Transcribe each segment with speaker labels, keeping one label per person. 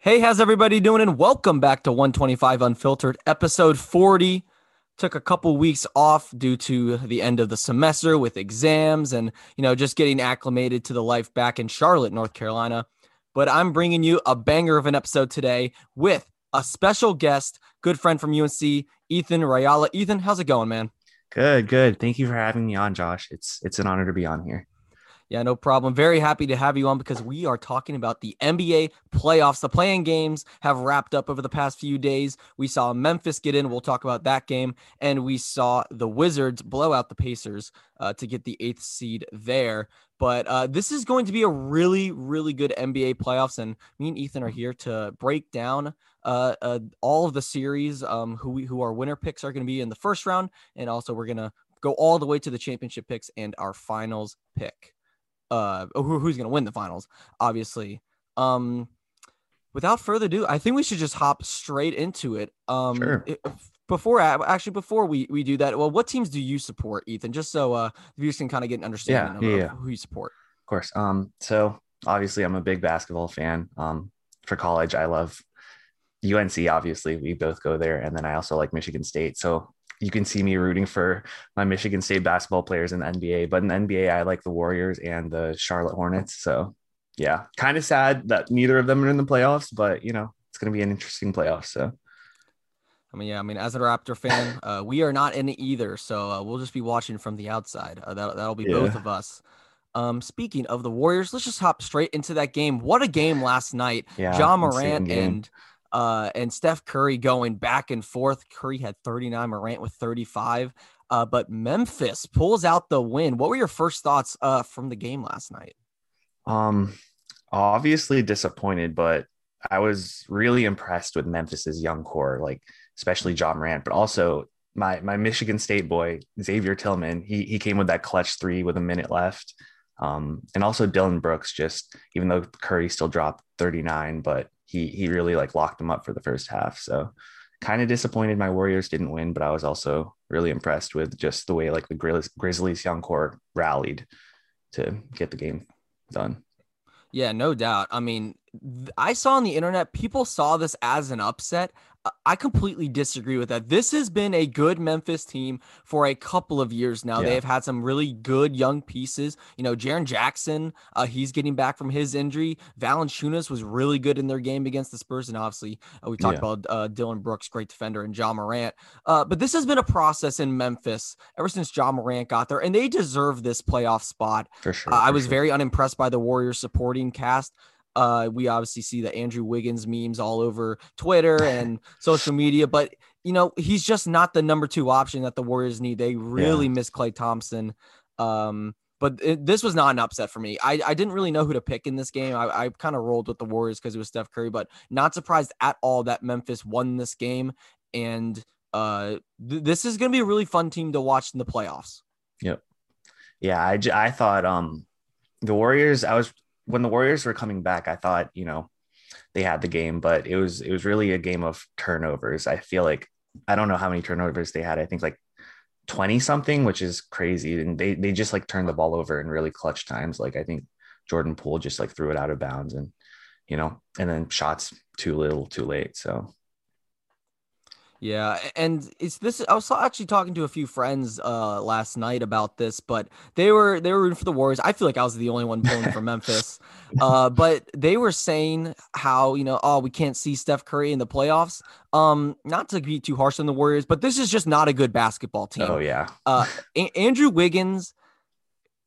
Speaker 1: Hey, how's everybody doing? And welcome back to 125 Unfiltered, episode 40. Took a couple weeks off due to the end of the semester with exams and, you know, just getting acclimated to the life back in Charlotte, North Carolina. But I'm bringing you a banger of an episode today with a special guest, good friend from UNC, Ethan Rayala. Ethan, how's it going, man?
Speaker 2: Good, good. Thank you for having me on, Josh. It's it's an honor to be on here.
Speaker 1: Yeah, no problem. Very happy to have you on because we are talking about the NBA playoffs. The playing games have wrapped up over the past few days. We saw Memphis get in. We'll talk about that game. And we saw the Wizards blow out the Pacers uh, to get the eighth seed there. But uh, this is going to be a really, really good NBA playoffs. And me and Ethan are here to break down uh, uh, all of the series, um, who, we, who our winner picks are going to be in the first round. And also, we're going to go all the way to the championship picks and our finals pick uh who, who's gonna win the finals, obviously. Um without further ado, I think we should just hop straight into it. Um
Speaker 2: Sure.
Speaker 1: before actually before we we do that, well, what teams do you support, Ethan? Just so uh the viewers can kind of get an understanding
Speaker 2: Yeah,
Speaker 1: of,
Speaker 2: yeah, yeah.
Speaker 1: who you support.
Speaker 2: Of course. Um, so obviously I'm a big basketball fan. Um, for college, I love UNC, obviously. We both go there. And then I also like Michigan State. So you can see me rooting for my Michigan State basketball players in the NBA. But in the NBA, I like the Warriors and the Charlotte Hornets. So yeah, kind of sad that neither of them are in the playoffs, but you know, it's gonna be an interesting playoff. So
Speaker 1: I mean, yeah, I mean, as a Raptor fan, uh, we are not in it either, so uh, we'll just be watching from the outside. Uh, that that'll be both of us. Um, speaking of the Warriors, let's just hop straight into that game. What a game last night!
Speaker 2: yeah, Ja
Speaker 1: Morant and uh and Steph Curry going back and forth. Curry had 39, Morant with 35. Uh, but Memphis pulls out the win. What were your first thoughts uh from the game last night?
Speaker 2: Um, obviously disappointed, but I was really impressed with Memphis's young core, like especially Ja Morant, but also my my Michigan State boy Xavier Tillman. He he came with that clutch three with a minute left. Um, and also Dillon Brooks, just even though Curry still dropped 39, but he he really like locked them up for the first half. So kind of disappointed my Warriors didn't win, but I was also really impressed with just the way like the Grizz- Grizzlies young core rallied to get the game done.
Speaker 1: Yeah, no doubt. I mean, I saw on the internet people saw this as an upset. I completely disagree with that. This has been a good Memphis team for a couple of years now.
Speaker 2: Yeah.
Speaker 1: They've had some really good young pieces. You know, Jaren Jackson, uh, he's getting back from his injury. Valanciunas was really good in their game against the Spurs, and obviously uh, we talked
Speaker 2: Yeah.
Speaker 1: about uh, Dillon Brooks, great defender, and Ja Morant. Uh, but this has been a process in Memphis ever since Ja Morant got there, and they deserve this playoff spot.
Speaker 2: For sure.
Speaker 1: Uh, I was
Speaker 2: sure.
Speaker 1: very unimpressed by the Warriors supporting cast. Uh, we obviously see the Andrew Wiggins memes all over Twitter and social media, but you know he's just not the number two option that the Warriors need. They really miss Klay Thompson. Um, but it, this was not an upset for me. I, I didn't really know who to pick in this game. I, I kind of rolled with the Warriors because it was Steph Curry, but not surprised at all that Memphis won this game. And uh, th- this is going to be a really fun team to watch in the playoffs. Yep.
Speaker 2: Yeah, I, I thought um the Warriors, I was when the Warriors were coming back, I thought, you know, they had the game, but it was it was really a game of turnovers. I feel like I don't know how many turnovers they had. I think like 20 something, which is crazy. And they they just like turned the ball over in really clutch times. Like I think Jordan Poole just like threw it out of bounds and you know, and then shots too little, too late. So
Speaker 1: Yeah, and it's this. I was actually talking to a few friends uh last night about this, but they were they were rooting for the Warriors. I feel like I was the only one pulling for Memphis, uh, but they were saying how you know oh we can't see Steph Curry in the playoffs. Um, not to be too harsh on the Warriors, but this is just not a good basketball team.
Speaker 2: oh yeah.
Speaker 1: Uh, A- Andrew Wiggins,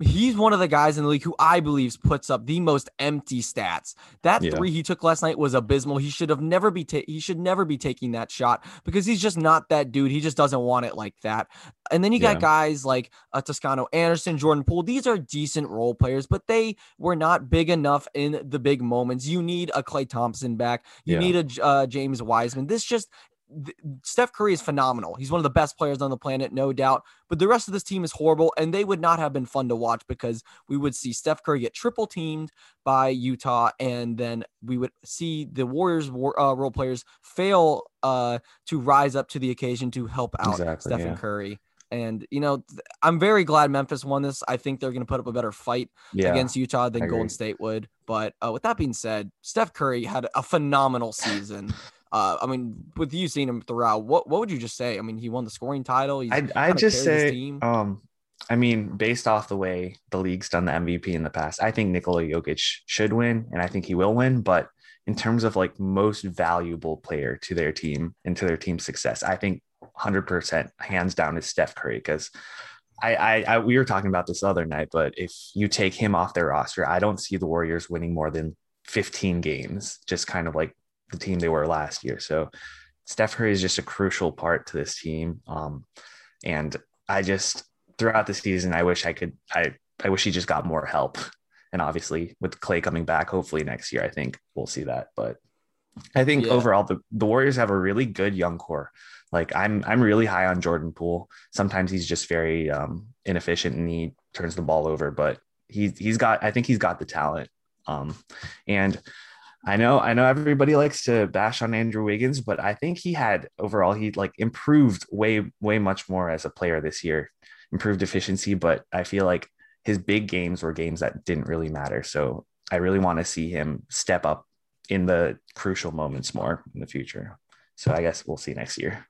Speaker 1: he's one of the guys in the league who I believe puts up the most empty stats. That
Speaker 2: Yeah.
Speaker 1: three he took last night was abysmal. He should have never be ta- he should never be taking that shot because he's just not that dude. He just doesn't want it like that. And then you got
Speaker 2: Yeah.
Speaker 1: guys like uh, Toscano Anderson, Jordan Poole. These are decent role players, but they were not big enough in the big moments. You need a Klay Thompson back. You
Speaker 2: Yeah.
Speaker 1: need a uh, James Wiseman. This just th- Steph Curry is phenomenal. He's one of the best players on the planet, no doubt. But the rest of this team is horrible, and they would not have been fun to watch because we would see Steph Curry get triple teamed by Utah, and then we would see the Warriors uh, role players fail uh, to rise up to the occasion to help out
Speaker 2: Exactly,
Speaker 1: Stephen
Speaker 2: yeah.
Speaker 1: Curry. And you know, th- I'm very glad Memphis won this. I think they're going to put up a better fight
Speaker 2: Yeah.
Speaker 1: against Utah than Golden. State would. But uh, with that being said, Steph Curry had a phenomenal season. Uh, I mean, with you seeing him throughout, what what would you just say? I mean, he won the scoring title. He's
Speaker 2: I I just say, um, I mean, based off the way the league's done the MVP in the past, I think Nikola Jokic should win, and I think he will win. But in terms of like most valuable player to their team and to their team's success, I think 100% hands down is Steph Curry because. I, I, I we were talking about this other night, but if you take him off their roster, I don't see the Warriors winning more than 15 games, just kind of like the team they were last year. So Steph Curry is just a crucial part to this team. Um, and I just throughout the season, I wish I could I I wish he just got more help. And obviously with Klay coming back, hopefully next year, I think we'll see that. But I think
Speaker 1: Yeah.
Speaker 2: overall the, the Warriors have a really good young core. Like I'm I'm really high on Jordan Poole. Sometimes he's just very um, inefficient and he turns the ball over, but he's he's got I think he's got the talent. Um, and I know I know everybody likes to bash on Andrew Wiggins, but I think he had overall he like improved way way much more as a player this year, improved efficiency. But I feel like his big games were games that didn't really matter. So I really want to see him step up in the crucial moments more in the future. So I guess we'll see next year.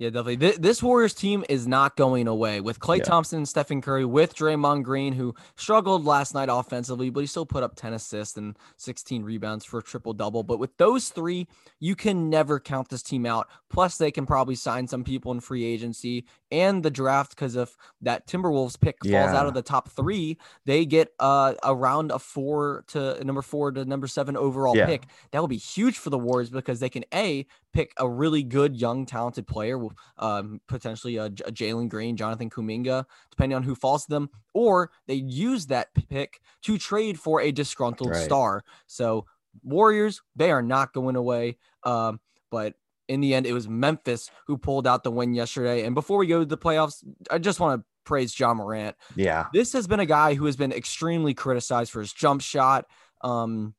Speaker 1: Yeah, definitely. Th- this Warriors team is not going away with Klay
Speaker 2: Yeah.
Speaker 1: Thompson and Stephen Curry, with Draymond Green, who struggled last night offensively, but he still put up 10 assists and 16 rebounds for a triple double. But with those three, you can never count this team out. Plus, they can probably sign some people in free agency and the draft because if that Timberwolves pick falls out of the top three, they get uh, around a four to number four to number seven overall
Speaker 2: Yeah.
Speaker 1: pick. That would be huge for the Warriors because they can A, pick a really good, young, talented player, um, potentially a Jalen Green, Jonathan Kuminga, depending on who falls to them, or they use that pick to trade for a disgruntled
Speaker 2: Right.
Speaker 1: star. So Warriors, they are not going away. Um, but in the end, it was Memphis who pulled out the win yesterday. And before we go to the playoffs, I just want to praise Ja Morant
Speaker 2: Yeah.
Speaker 1: this has been a guy who has been extremely criticized for his jump shot. Um,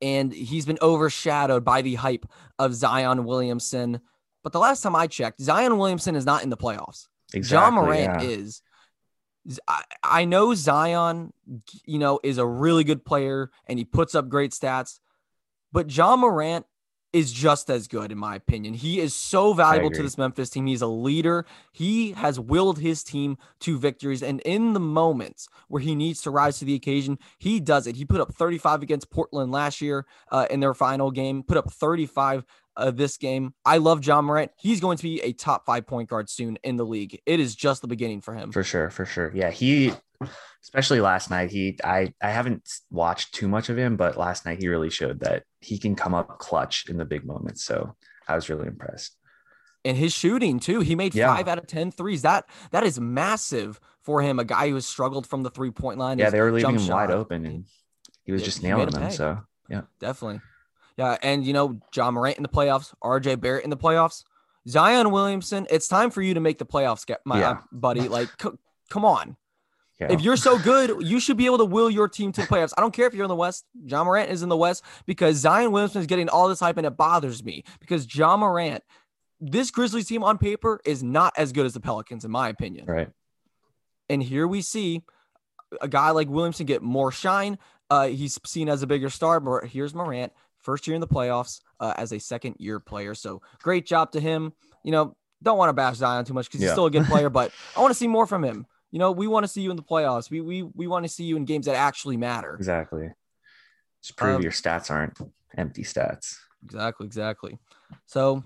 Speaker 1: and he's been overshadowed by the hype of Zion Williamson. But the last time I checked, Zion Williamson is not in the playoffs.
Speaker 2: Exactly.
Speaker 1: Ja Morant
Speaker 2: yeah.
Speaker 1: is. I know Zion, you know, is a really good player and he puts up great stats, but Ja Morant is just as good in my opinion. He is so valuable to this Memphis team. He's a leader. He has willed his team to victories and in the moments where he needs to rise to the occasion, he does it. He put up 35 against Portland last year uh, in their final game, put up 35 uh, this game. I love Ja Morant. He's going to be a top 5 point guard soon in the league. It is just the beginning for him.
Speaker 2: For sure, for sure. Yeah, he especially last night, he I I haven't watched too much of him, but last night he really showed that he can come up clutch in the big moments. So I was really impressed.
Speaker 1: and his shooting too. He made
Speaker 2: Yeah.
Speaker 1: five out of 10 threes. That that is massive for him. A guy who has struggled from the three point line.
Speaker 2: Yeah, they were leaving him wide open and he was
Speaker 1: Yeah,
Speaker 2: just nailing them.
Speaker 1: pay.
Speaker 2: So yeah,
Speaker 1: Definitely. Yeah, and you know Ja Morant in the playoffs, R.J. Barrett in the playoffs, Zion Williamson. It's time for you to make the playoffs, get my
Speaker 2: Yeah.
Speaker 1: buddy. Like, c- come on. If you're so good, you should be able to will your team to the playoffs. I don't care if you're in the West. Ja Morant is in the West because Zion Williamson is getting all this hype, and it bothers me because Ja Morant, this Grizzlies team on paper is not as good as the Pelicans, in my opinion.
Speaker 2: right.
Speaker 1: And here we see a guy like Williamson get more shine. Uh, he's seen as a bigger star. But here's Morant, first year in the playoffs uh, as a second year player. So great job to him. You know, don't want to bash Zion too much because he's
Speaker 2: Yeah.
Speaker 1: still a good player, but I want to see more from him. You know, we want to see you in the playoffs. We we we want to see you in games that actually matter.
Speaker 2: Exactly. Just prove
Speaker 1: Um,
Speaker 2: your stats aren't empty stats.
Speaker 1: Exactly, exactly. So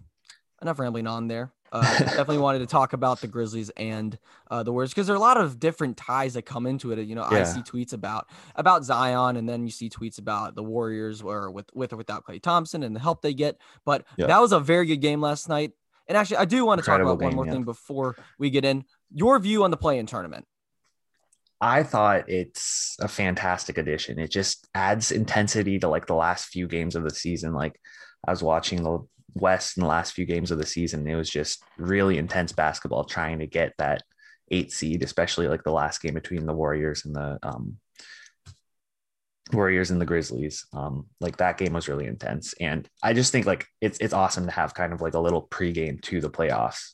Speaker 1: enough rambling on there. Uh, definitely wanted to talk about the Grizzlies and uh, the Warriors because there are a lot of different ties that come into it. You know, I see tweets about about Zion, and then you see tweets about the Warriors, or with with or without Klay Thompson and the help they get. But
Speaker 2: Yeah.
Speaker 1: that was a very good game last night. And actually, I do want to talk about one more
Speaker 2: yeah.
Speaker 1: thing before we get in. Your view on the play-in tournament.
Speaker 2: I thought it's a fantastic addition. It just adds intensity to like the last few games of the season. Like I was watching the West in the last few games of the season. It was just really intense basketball trying to get that eight seed, especially like the last game between the Warriors and the um, Warriors and the Grizzlies. Um, like that game was really intense. And I just think like it's it's awesome to have kind of like a little pregame to the playoffs.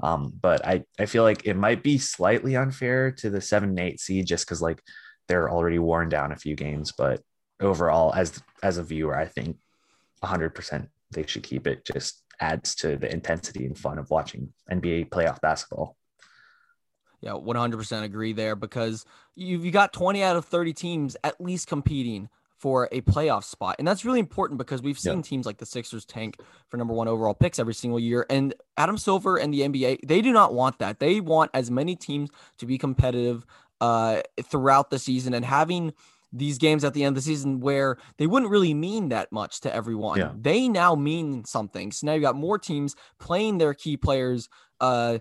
Speaker 2: Um, but I, I feel like it might be slightly unfair to the seven and eight seed just because like they're already worn down a few games. But overall, as as a viewer, I think 100% they should keep it. Just adds to the intensity and fun of watching NBA playoff basketball.
Speaker 1: Yeah, 100% agree there because you've you got 20 out of 30 teams at least competing for a playoff spot. And that's really important because we've seen yeah. teams like the Sixers tank for number one overall picks every single year. And Adam Silver and the NBA, they do not want that. They want as many teams to be competitive uh, throughout the season and having these games at the end of the season where they wouldn't really mean that much to everyone. Yeah. They now mean something. So now you've got more teams playing their key players uh,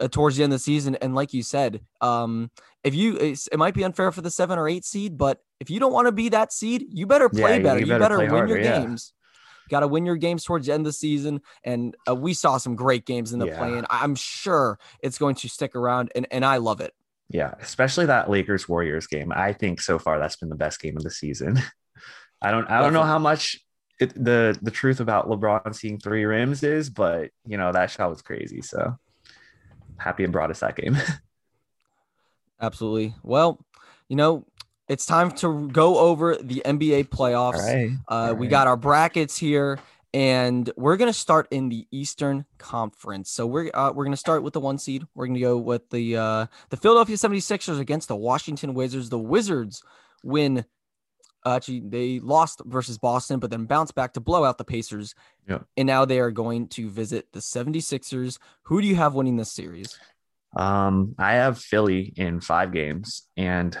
Speaker 1: uh, towards the end of the season. And like you said, um, if you it might be unfair for the seven or eight seed, but if you don't want to be that seed, you better play yeah, better. You, better, you better win harder, your yeah. games. Got to win your games towards the end of the season. And uh, we saw some great games in the yeah. play, and I'm sure it's going to stick around. And and I love it.
Speaker 2: Yeah, especially that Lakers Warriors game. I think so far that's been the best game of the season. I don't I don't know how much it, the the truth about LeBron seeing three rims is, but you know that shot was crazy. So happy and brought us that game.
Speaker 1: Absolutely. Well, you know, it's time to go over the NBA playoffs. Right. Uh, we right. got our brackets here, and we're gonna start in the Eastern Conference. So we're uh, we're gonna start with the one seed. We're gonna go with the uh, the Philadelphia 76ers against the Washington Wizards. The Wizards win. Uh, actually, they lost versus Boston, but then bounced back to blow out the Pacers.
Speaker 2: Yeah.
Speaker 1: And now they are going to visit the 76ers. Who do you have winning this series?
Speaker 2: Um, I have Philly in five games, and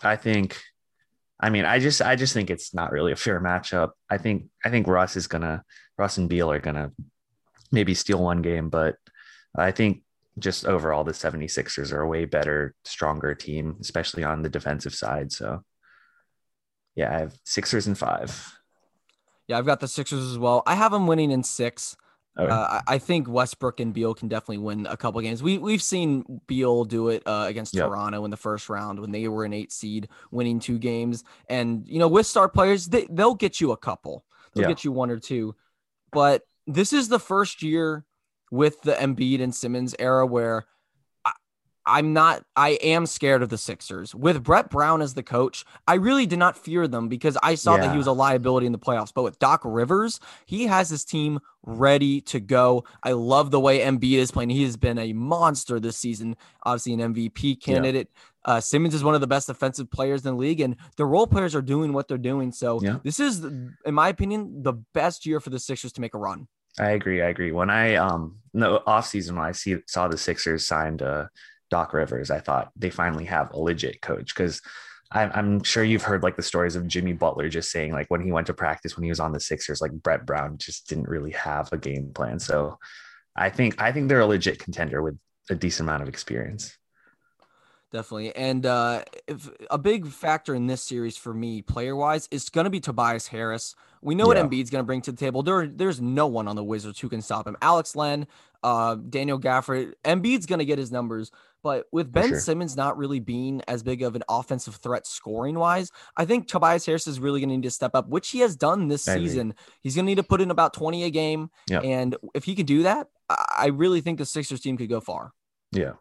Speaker 2: I think, I mean, I just, I just think it's not really a fair matchup. I think, I think Russ is gonna, Russ and Beal are gonna maybe steal one game, but I think just overall the 76ers are a way better, stronger team, especially on the defensive side. So, yeah, I have Sixers in five.
Speaker 1: Yeah, I've got the Sixers as well. I have them winning in six. Okay. Uh, I think Westbrook and Beal can definitely win a couple games. We we've seen Beal do it uh, against yep. Toronto in the first round when they were an eight seed, winning two games. And you know, with star players, they they'll get you a couple. They'll yeah. get you one or two. But this is the first year with the Embiid and Simmons era where I'm not, I am scared of the Sixers. With Brett Brown as the coach, I really did not fear them because I saw yeah. that he was a liability in the playoffs. But with Doc Rivers, he has his team ready to go. I love the way Embiid is playing. He has been a monster this season, obviously an MVP candidate. Yeah. Uh, Simmons is one of the best defensive players in the league, and the role players are doing what they're doing. So yeah. this is, in my opinion, the best year for the Sixers to make a run.
Speaker 2: I agree. I agree. When I um no off season when I see saw the Sixers signed uh Doc Rivers, I thought they finally have a legit coach because I'm sure you've heard like the stories of Jimmy Butler just saying like when he went to practice when he was on the Sixers, like Brett Brown just didn't really have a game plan. So I think I think they're a legit contender with a decent amount of experience.
Speaker 1: Definitely. And uh, if, a big factor in this series for me, player wise, is going to be Tobias Harris. We know yeah. what Embiid's going to bring to the table. There, there's no one on the Wizards who can stop him. Alex Len, uh, Daniel Gafford, Embiid's going to get his numbers. But with Ben sure. Simmons not really being as big of an offensive threat scoring wise, I think Tobias Harris is really going to need to step up, which he has done this I season. Agree. He's going to need to put in about 20 a game. Yep. And if he can do that, I really think the Sixers team could go far.
Speaker 2: Yeah.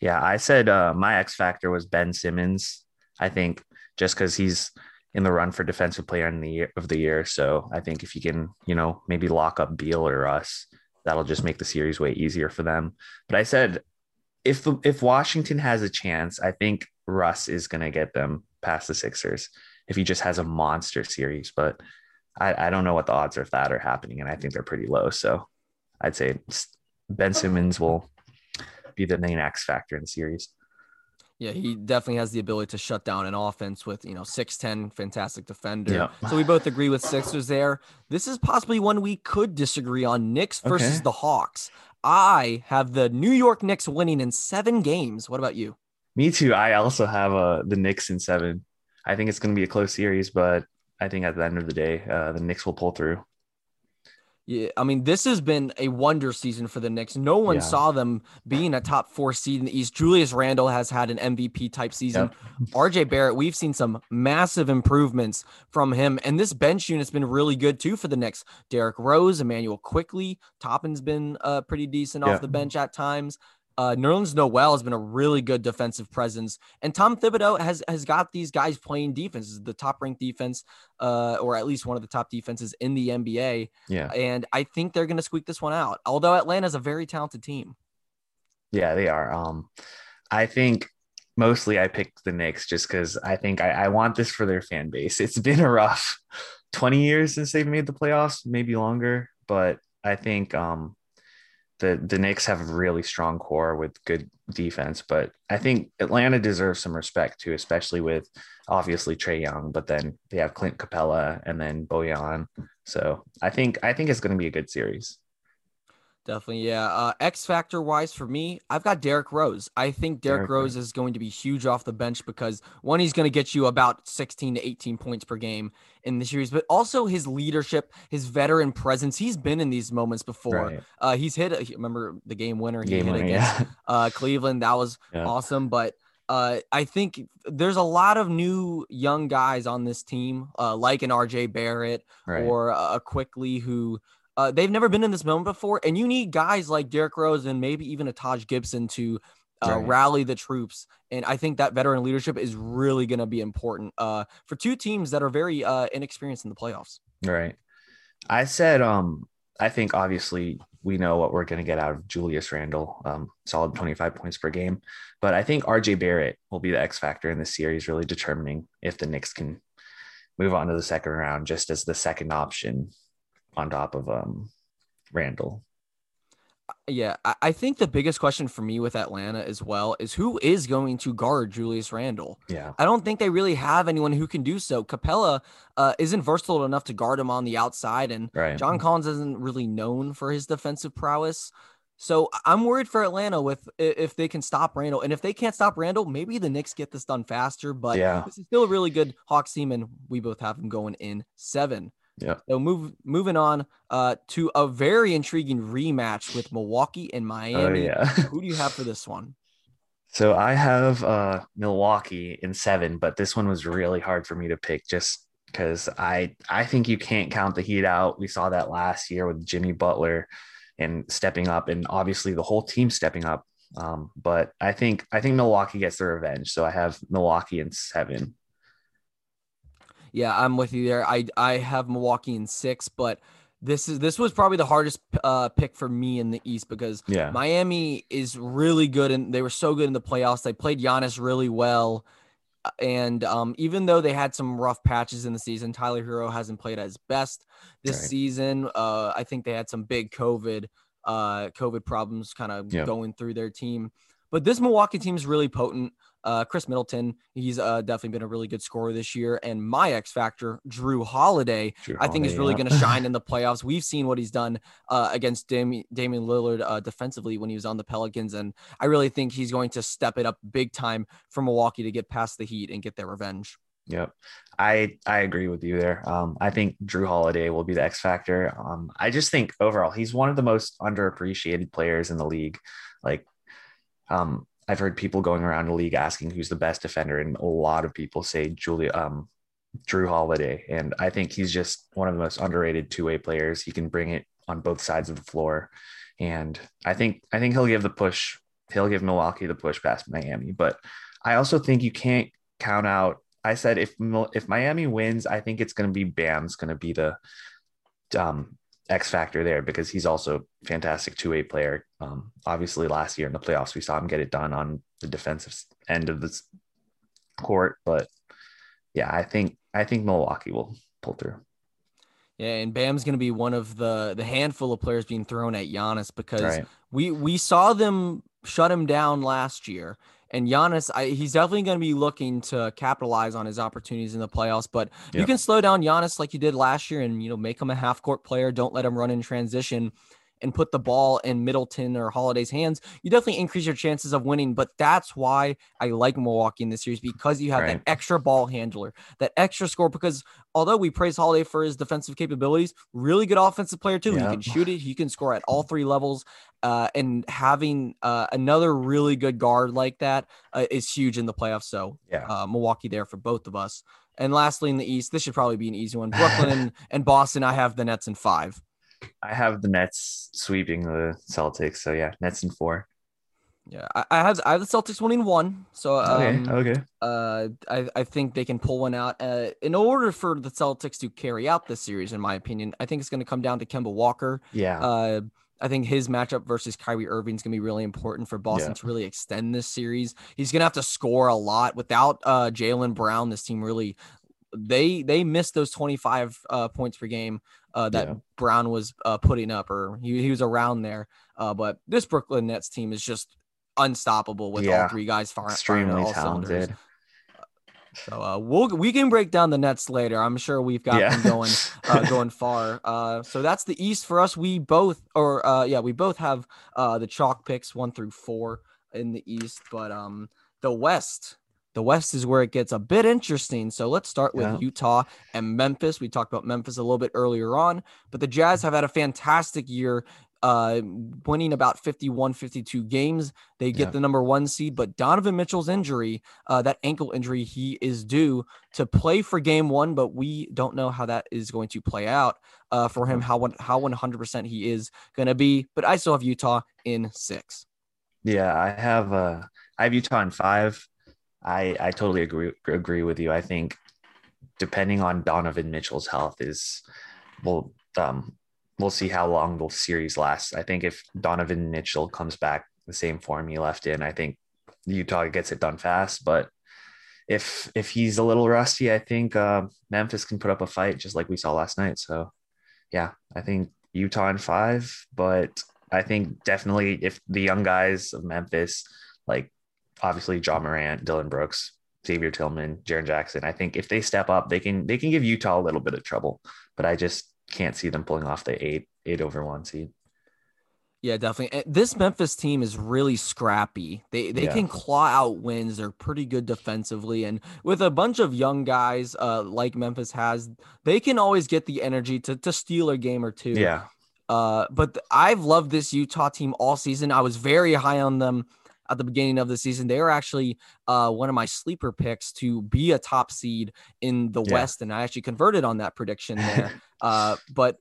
Speaker 2: Yeah. I said uh, my X factor was Ben Simmons. I think just because he's in the run for defensive player in the year of the year. So I think if you can, you know, maybe lock up Beal or us, that'll just make the series way easier for them. But I said if the, if Washington has a chance, I think Russ is going to get them past the Sixers if he just has a monster series. But I, I don't know what the odds are of that are happening, and I think they're pretty low. So I'd say Ben Simmons will be the main X factor in the series.
Speaker 1: Yeah, he definitely has the ability to shut down an offense with, you know, 6'10, fantastic defender. Yeah. So we both agree with Sixers there. This is possibly one we could disagree on Knicks versus okay. the Hawks. I have the New York Knicks winning in seven games. What about you?
Speaker 2: Me too. I also have uh, the Knicks in seven. I think it's going to be a close series, but I think at the end of the day, uh, the Knicks will pull through.
Speaker 1: Yeah, I mean, this has been a wonder season for the Knicks. No one
Speaker 2: Yeah.
Speaker 1: saw them being a top four seed in the East. Julius Randle has had an MVP type season.
Speaker 2: Yep.
Speaker 1: RJ Barrett, we've seen some massive improvements from him. And this bench unit's been really good too for the Knicks. Derrick Rose, Immanuel Quickley, Toppin's been uh, pretty decent
Speaker 2: Yeah.
Speaker 1: off the bench at times. Uh, Nerlens Noel has been a really good defensive presence, and Tom Thibodeau has has got these guys playing defense. This is the top ranked defense, uh, or at least one of the top defenses in the NBA.
Speaker 2: Yeah.
Speaker 1: And I think they're going to squeak this one out. Although Atlanta's a very talented team.
Speaker 2: Yeah, they are. Um, I think mostly I picked the Knicks just because I think I, I want this for their fan base. It's been a rough 20 years since they've made the playoffs, maybe longer, but I think um the the Knicks have a really strong core with good defense, but I think Atlanta deserves some respect too, especially with obviously Trae Young, but then they have Clint Capela and then Boyan. So I think I think it's going to be a good series.
Speaker 1: Definitely, yeah. Uh, X factor wise for me, I've got Derrick Rose. I think Derrick
Speaker 2: Derrick
Speaker 1: Rose is going to be huge off the bench because one, he's going to get you about 16 to 18 points per game in the series, but also his leadership, his veteran presence. He's been in these moments before.
Speaker 2: Right.
Speaker 1: Uh, he's hit. A, remember the game winner he
Speaker 2: Game
Speaker 1: hit
Speaker 2: winner,
Speaker 1: against
Speaker 2: yeah.
Speaker 1: uh, Cleveland. That was
Speaker 2: Yeah.
Speaker 1: awesome. But uh, I think there's a lot of new young guys on this team, uh, like an RJ Barrett
Speaker 2: Right.
Speaker 1: or a Quickley who uh, they've never been in this moment before. And you need guys like Derrick Rose and maybe even a Taj Gibson to uh,
Speaker 2: Right.
Speaker 1: rally the troops. And I think that veteran leadership is really going to be important uh, for two teams that are very uh, inexperienced in the playoffs.
Speaker 2: Right. I said, um, I think obviously we know what we're going to get out of Julius Randle, um, solid 25 points per game. But I think RJ Barrett will be the X factor in this series, really determining if the Knicks can move on to the second round just as the second option on top of um, Randle.
Speaker 1: Yeah, I, think the biggest question for me with Atlanta as well is who is going to guard Julius Randle?
Speaker 2: Yeah.
Speaker 1: I don't think they really have anyone who can do so. Capela uh, isn't versatile enough to guard him on the outside, and
Speaker 2: Right.
Speaker 1: John Collins isn't really known for his defensive prowess. So I'm worried for Atlanta with if they can stop Randle, and if they can't stop Randle, maybe the Knicks get this done faster. But
Speaker 2: Yeah.
Speaker 1: this is still a really good Hawks team, and we both have them going in seven.
Speaker 2: Yep.
Speaker 1: So move moving on uh, to a very intriguing rematch with Milwaukee and
Speaker 2: Oh,
Speaker 1: Miami.
Speaker 2: yeah.
Speaker 1: Who do you have for this one?
Speaker 2: So I have uh, Milwaukee in seven, but this one was really hard for me to pick just because I I think you can't count the Heat out. We saw that last year with Jimmy Butler and stepping up, and obviously the whole team stepping up. Um, but I think I think Milwaukee gets the revenge. So I have Milwaukee in seven.
Speaker 1: Yeah, I'm with you there. I I have Milwaukee in six, but this is this was probably the hardest uh, pick for me in the East because
Speaker 2: Yeah.
Speaker 1: Miami is really good and they were so good in the playoffs. They played Giannis really well. Uh, And um, even though they had some rough patches in the season, Tyler Herro hasn't played at his best this
Speaker 2: Right.
Speaker 1: season. Uh, I think they had some big COVID, uh, COVID problems kind of
Speaker 2: Yeah.
Speaker 1: going through their team. But this Milwaukee team is really potent. Uh, Khris Middleton, he's uh, definitely been a really good scorer this year. And my X factor, Jrue Holiday,
Speaker 2: Jrue
Speaker 1: I think is really
Speaker 2: yeah.
Speaker 1: going to shine in the playoffs. We've seen what he's done uh, against Dam- Damian Lillard uh, defensively when he was on the Pelicans, and I really think he's going to step it up big time for Milwaukee to get past the Heat and get their revenge.
Speaker 2: Yep. I I agree with you there. Um, I think Jrue Holiday will be the X factor. Um, I just think overall he's one of the most underappreciated players in the league. Like, um, I've heard people going around the league asking who's the best defender, and a lot of people say Julia, um, Jrue Holiday, and I think he's just one of the most underrated two way players. He can bring it on both sides of the floor, and I think I think he'll give the push. He'll give Milwaukee the push past Miami, but I also think you can't count out. I said if if Miami wins, I think it's going to be Bam's going to be the um, X factor there because he's also fantastic two way player. Um, obviously, last year in the playoffs, we saw him get it done on the defensive end of this court. But yeah, I think I think Milwaukee will pull through.
Speaker 1: Yeah, and Bam's going to be one of the the handful of players being thrown at Giannis because
Speaker 2: Right.
Speaker 1: we we saw them shut him down last year. And Giannis, I, he's definitely going to be looking to capitalize on his opportunities in the playoffs. But you can slow down Giannis like you did last year, and you know make him a half court player. Don't let him run in transition, and put the ball in Middleton or Holiday's hands, you definitely increase your chances of winning. But that's why I like Milwaukee in this series because you have right. that extra ball handler, that extra score. Because although we praise Holiday for his defensive capabilities, really good offensive player too. He can shoot it, he can score at all three levels. Uh, and having uh, another really good guard like that uh, is huge in the playoffs. So yeah, uh, Milwaukee there for both of us. And lastly, in the East, this should probably be an easy one. Brooklyn and, and Boston. I have the Nets in five.
Speaker 2: I have the Nets sweeping the Celtics. So yeah, Nets in four.
Speaker 1: Yeah, I, I have I have the Celtics winning one. So
Speaker 2: um, okay, okay.
Speaker 1: Uh, I I think they can pull one out. Uh, in order for the Celtics to carry out this series, in my opinion, I think it's going to come down to Kemba Walker.
Speaker 2: Yeah.
Speaker 1: Uh, I think his matchup versus Kyrie Irving is going to be really important for Boston yeah. to really extend this series. He's going to have to score a lot. Without uh, Jaylen Brown, this team really they they missed those 25 uh, points per game uh, that yeah. Brown was uh, putting up, or he, he was around there. Uh, but this Brooklyn Nets team is just unstoppable with yeah. all three guys firing, extremely all talented. Cylinders. So uh, we'll we can break down the Nets later. I'm sure we've got yeah. them going uh, going far. Uh, so that's the East for us. We both, or uh, yeah, we both have uh, the chalk picks one through four in the East. But um, the West, the West is where it gets a bit interesting. So let's start with yeah. Utah and Memphis. We talked about Memphis a little bit earlier on, but the Jazz have had a fantastic year uh, winning about 51, 52 games. They get yeah. the number one seed, but Donovan Mitchell's injury, uh, that ankle injury, he is due to play for game one, but we don't know how that is going to play out uh, for him, how, how 100% he is going to be. But I still have Utah in six.
Speaker 2: Yeah, I have, uh, I have Utah in five. I, I totally agree, agree with you. I think depending on Donovan Mitchell's health is, well, um, we'll see how long the series lasts. I think if Donovan Mitchell comes back the same form he left in, I think Utah gets it done fast. But if if he's a little rusty, I think uh, Memphis can put up a fight just like we saw last night. So yeah, I think Utah in five, but I think definitely if the young guys of Memphis, like obviously Ja Morant, Dillon Brooks, Xavier Tillman, Jaren Jackson, I think if they step up, they can they can give Utah a little bit of trouble. But I just can't see them pulling off the eight eight over one seed.
Speaker 1: Yeah, definitely. This Memphis team is really scrappy. They they yeah. can claw out wins. They're pretty good defensively, and with a bunch of young guys uh, like Memphis has, they can always get the energy to to steal a game or two.
Speaker 2: Yeah.
Speaker 1: Uh, but I've loved this Utah team all season. I was very high on them at the beginning of the season. They were actually uh, one of my sleeper picks to be a top seed in the yeah. West, and I actually converted on that prediction there. uh, but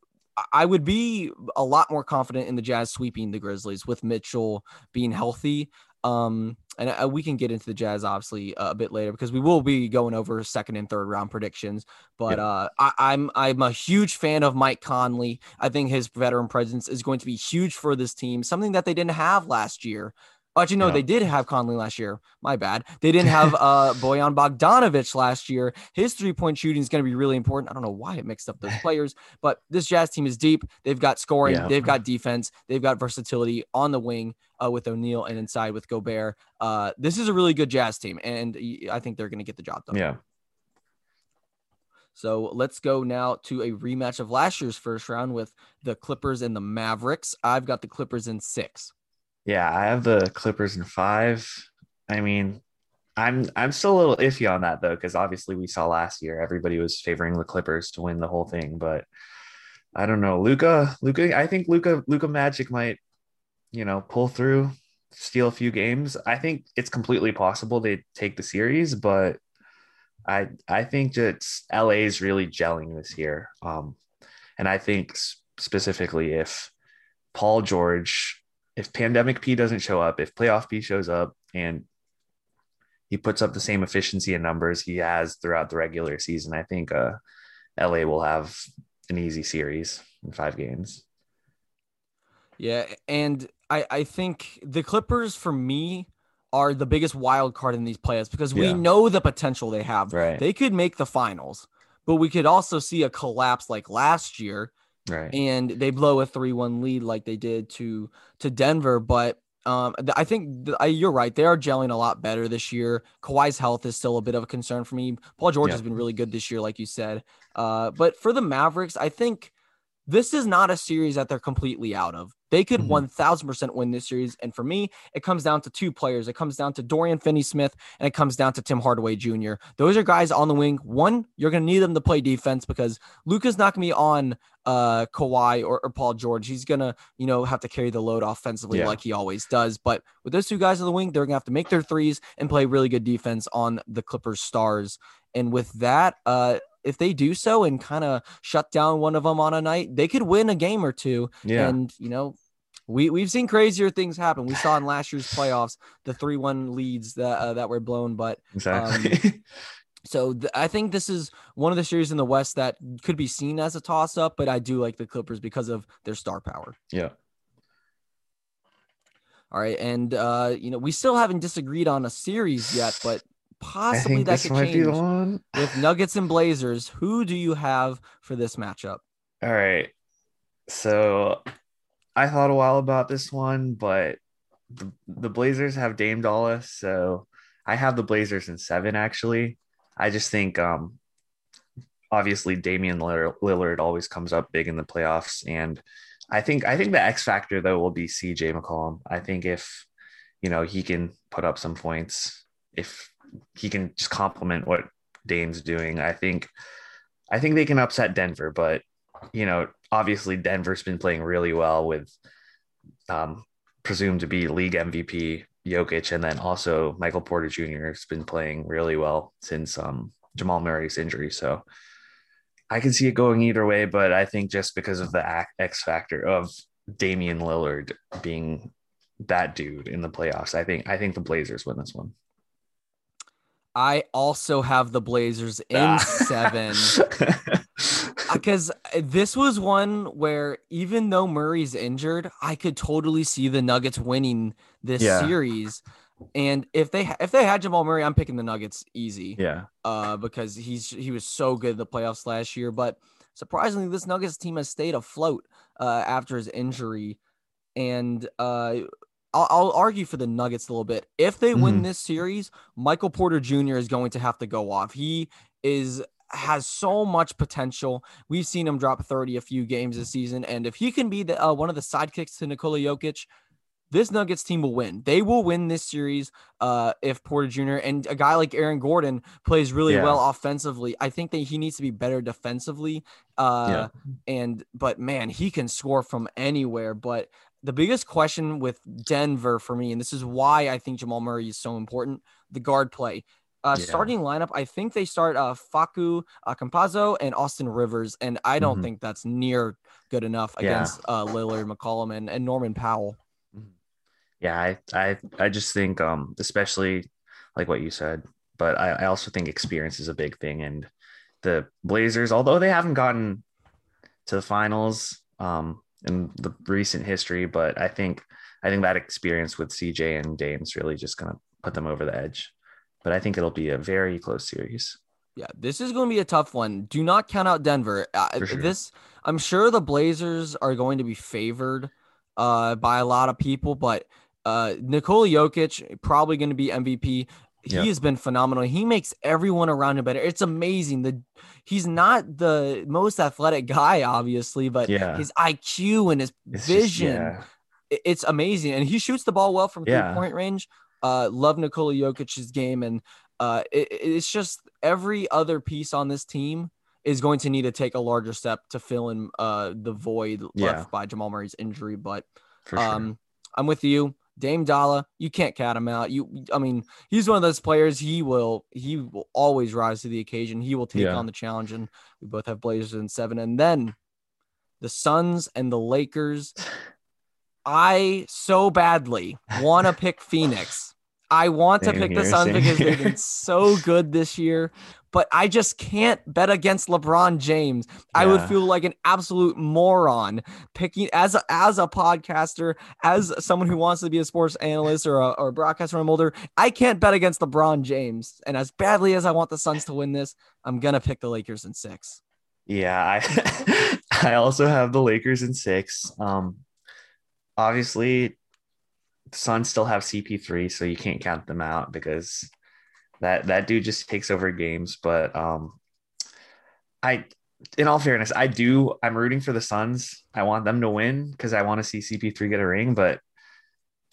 Speaker 1: I would be a lot more confident in the Jazz sweeping the Grizzlies with Mitchell being healthy. Um, and uh, we can get into the Jazz obviously uh, a bit later because we will be going over second and third round predictions. But yeah. uh, I, I'm I'm a huge fan of Mike Conley. I think his veteran presence is going to be huge for this team, something that they didn't have last year. Actually, no, yeah. they did have Conley last year. My bad. They didn't have uh, Bojan Bogdanovic last year. His three point shooting is going to be really important. I don't know why it mixed up those players, but this Jazz team is deep. They've got scoring, yeah. they've got defense, they've got versatility on the wing uh, with O'Neale and inside with Gobert. Uh, this is a really good Jazz team, and I think they're going to get the job done.
Speaker 2: Yeah.
Speaker 1: So let's go now to a rematch of last year's first round with the Clippers and the Mavericks. I've got the Clippers in six.
Speaker 2: Yeah, I have the Clippers in five. I mean, I'm I'm still a little iffy on that though, because obviously we saw last year everybody was favoring the Clippers to win the whole thing, but I don't know. Luka, Luka, I think Luka, Luka Magic might, you know, pull through, steal a few games. I think it's completely possible they take the series, but I I think that LA is really gelling this year. Um, and I think specifically if Paul George if pandemic P doesn't show up, if playoff P shows up and he puts up the same efficiency and numbers he has throughout the regular season, I think uh, LA will have an easy series in five games.
Speaker 1: Yeah, and I I think the Clippers for me are the biggest wild card in these playoffs because we yeah. know the potential they have.
Speaker 2: Right.
Speaker 1: They could make the finals, but we could also see a collapse like last year
Speaker 2: Right.
Speaker 1: And they blow a 3-1 lead like they did to to Denver, but um, I think I, you're right. They are gelling a lot better this year. Kawhi's health is still a bit of a concern for me. Paul George yeah. has been really good this year, like you said. Uh, but for the Mavericks, I think this is not a series that they're completely out of. They could
Speaker 2: Mhm.
Speaker 1: 1000% win this series. And for me, it comes down to two players. It comes down to Dorian Finney Smith and it comes down to Tim Hardaway Jr. Those are guys on the wing. One, you're going to need them to play defense because Luka's not going to be on uh, Kawhi or, or Paul George. He's going to, you know, have to carry the load offensively
Speaker 2: Yeah.
Speaker 1: like he always does. But with those two guys on the wing, they're going to have to make their threes and play really good defense on the Clippers stars. And with that, uh, if they do so and kind of shut down one of them on a night, they could win a game or two.
Speaker 2: Yeah.
Speaker 1: And you know, we we've seen crazier things happen. We saw in last year's playoffs the three one leads that uh, that were blown. But
Speaker 2: exactly.
Speaker 1: so th- I think this is one of the series in the West that could be seen as a toss up. But I do like the Clippers because of their star power.
Speaker 2: yeah.
Speaker 1: All right, and uh, you know, we still haven't disagreed on a series yet, but possibly that could
Speaker 2: might be the
Speaker 1: change
Speaker 2: one.
Speaker 1: with Nuggets and Blazers. Who do you have for this matchup?
Speaker 2: All right. So I thought a while about this one, but the, the Blazers have Dame Dollar, so I have the Blazers in seven actually. I just think um obviously Damian Lillard always comes up big in the playoffs and I think I think the X factor though will be CJ McCollum. I think if you know he can put up some points, if he can just complement what Dame's doing, I think I think they can upset Denver, but you know, obviously Denver's been playing really well with um, presumed to be league MVP Jokic, and then also Michael Porter Jr. has been playing really well since um, Jamal Murray's injury. So I can see it going either way, but I think just because of the X factor of Damian Lillard being that dude in the playoffs, I think I think the Blazers win this one.
Speaker 1: I also have the Blazers in
Speaker 2: Ah.
Speaker 1: seven. because this was one where even though Murray's injured, I could totally see the Nuggets winning this
Speaker 2: Yeah.
Speaker 1: series. And if they if they had Jamal Murray, I'm picking the Nuggets easy.
Speaker 2: yeah,
Speaker 1: Uh, because he's he was so good in the playoffs last year. But surprisingly, this Nuggets team has stayed afloat uh, after his injury, and uh. I'll, I'll argue for the Nuggets a little bit. If they win
Speaker 2: Mhm.
Speaker 1: this series, Michael Porter Jr. is going to have to go off. He is has so much potential. We've seen him drop 30 a few games this season, and if he can be the uh, one of the sidekicks to Nikola Jokic, this Nuggets team will win. They will win this series uh, if Porter Jr. and a guy like Aaron Gordon plays really
Speaker 2: Yeah.
Speaker 1: well offensively. I think that he needs to be better defensively. Uh, And but man, he can score from anywhere. But the biggest question with Denver for me, and this is why I think Jamal Murray is so important, the guard play. Uh,
Speaker 2: Yeah.
Speaker 1: Starting lineup, I think they start uh, Facu uh, Campazzo and Austin Rivers, and I don't
Speaker 2: Mhm.
Speaker 1: think that's near good enough
Speaker 2: Yeah.
Speaker 1: against uh, Lillard, McCollum, and, and Norman Powell.
Speaker 2: Yeah, I I I just think um especially like what you said, but I, I also think experience is a big thing. And the Blazers, although they haven't gotten to the finals um in the recent history, but I think I think that experience with CJ and Dame's really just gonna put them over the edge. But I think it'll be a very close series.
Speaker 1: Yeah, this is going to be a tough one. Do not count out Denver. Uh,
Speaker 2: sure.
Speaker 1: This, I'm sure the Blazers are going to be favored uh, by a lot of people, but uh, Nikola Jokic probably going to be MVP. He has been phenomenal. He makes everyone around him better. It's amazing. The he's not the most athletic guy, obviously, but
Speaker 2: Yeah.
Speaker 1: his IQ and his
Speaker 2: It's just-
Speaker 1: vision
Speaker 2: yeah.
Speaker 1: it's amazing and he shoots the ball well from
Speaker 2: Yeah.
Speaker 1: three point range uh love Nikola Jokic's game and uh it, it's just every other piece on this team is going to need to take a larger step to fill in uh the void left by Jamal Murray's injury but
Speaker 2: sure.
Speaker 1: um I'm with you Dame Dolla you can't cat him out you I mean he's one of those players he will he will always rise to the occasion he will take
Speaker 2: Yeah.
Speaker 1: on the challenge and we both have Blazers in 7 and then the Suns and the Lakers I so badly want to pick Phoenix. I want to
Speaker 2: Same
Speaker 1: pick the Suns because they've been so good this year, but I just can't bet against LeBron James. I would feel like an absolute moron picking as a, as a podcaster, as someone who wants to be a sports analyst or a, or a broadcaster molder. I can't bet against LeBron James. And as badly as I want the Suns to win this, I'm gonna pick the Lakers in six.
Speaker 2: Yeah, I I also have the Lakers in six. Um, obviously, the Suns still have CP3, so you can't count them out because that that dude just takes over games. But um, I in all fairness, I do. I'm rooting for the Suns. I want them to win because I want to see CP3 get a ring. But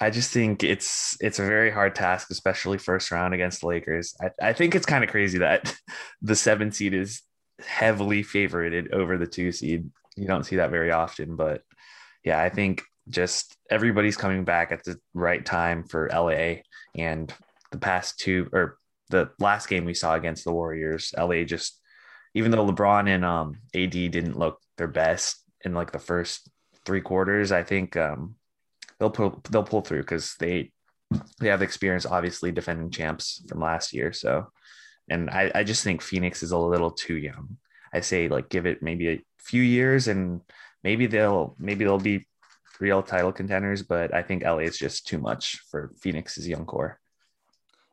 Speaker 2: I just think it's it's a very hard task, especially first round against the Lakers. I, I think it's kind of crazy that the seven seed is heavily favored over the two seed. You don't see that very often, but yeah, I think just everybody's coming back at the right time for LA and the past two or the last game we saw against the Warriors, LA just even though LeBron and um, AD didn't look their best in like the first three quarters, I think um, they'll pull they'll pull through because they they have experience, obviously defending champs from last year. So, and I, I just think Phoenix is a little too young. I say like give it maybe a few years and maybe they'll maybe they'll be real title contenders, but I think LA is just too much for Phoenix's young core.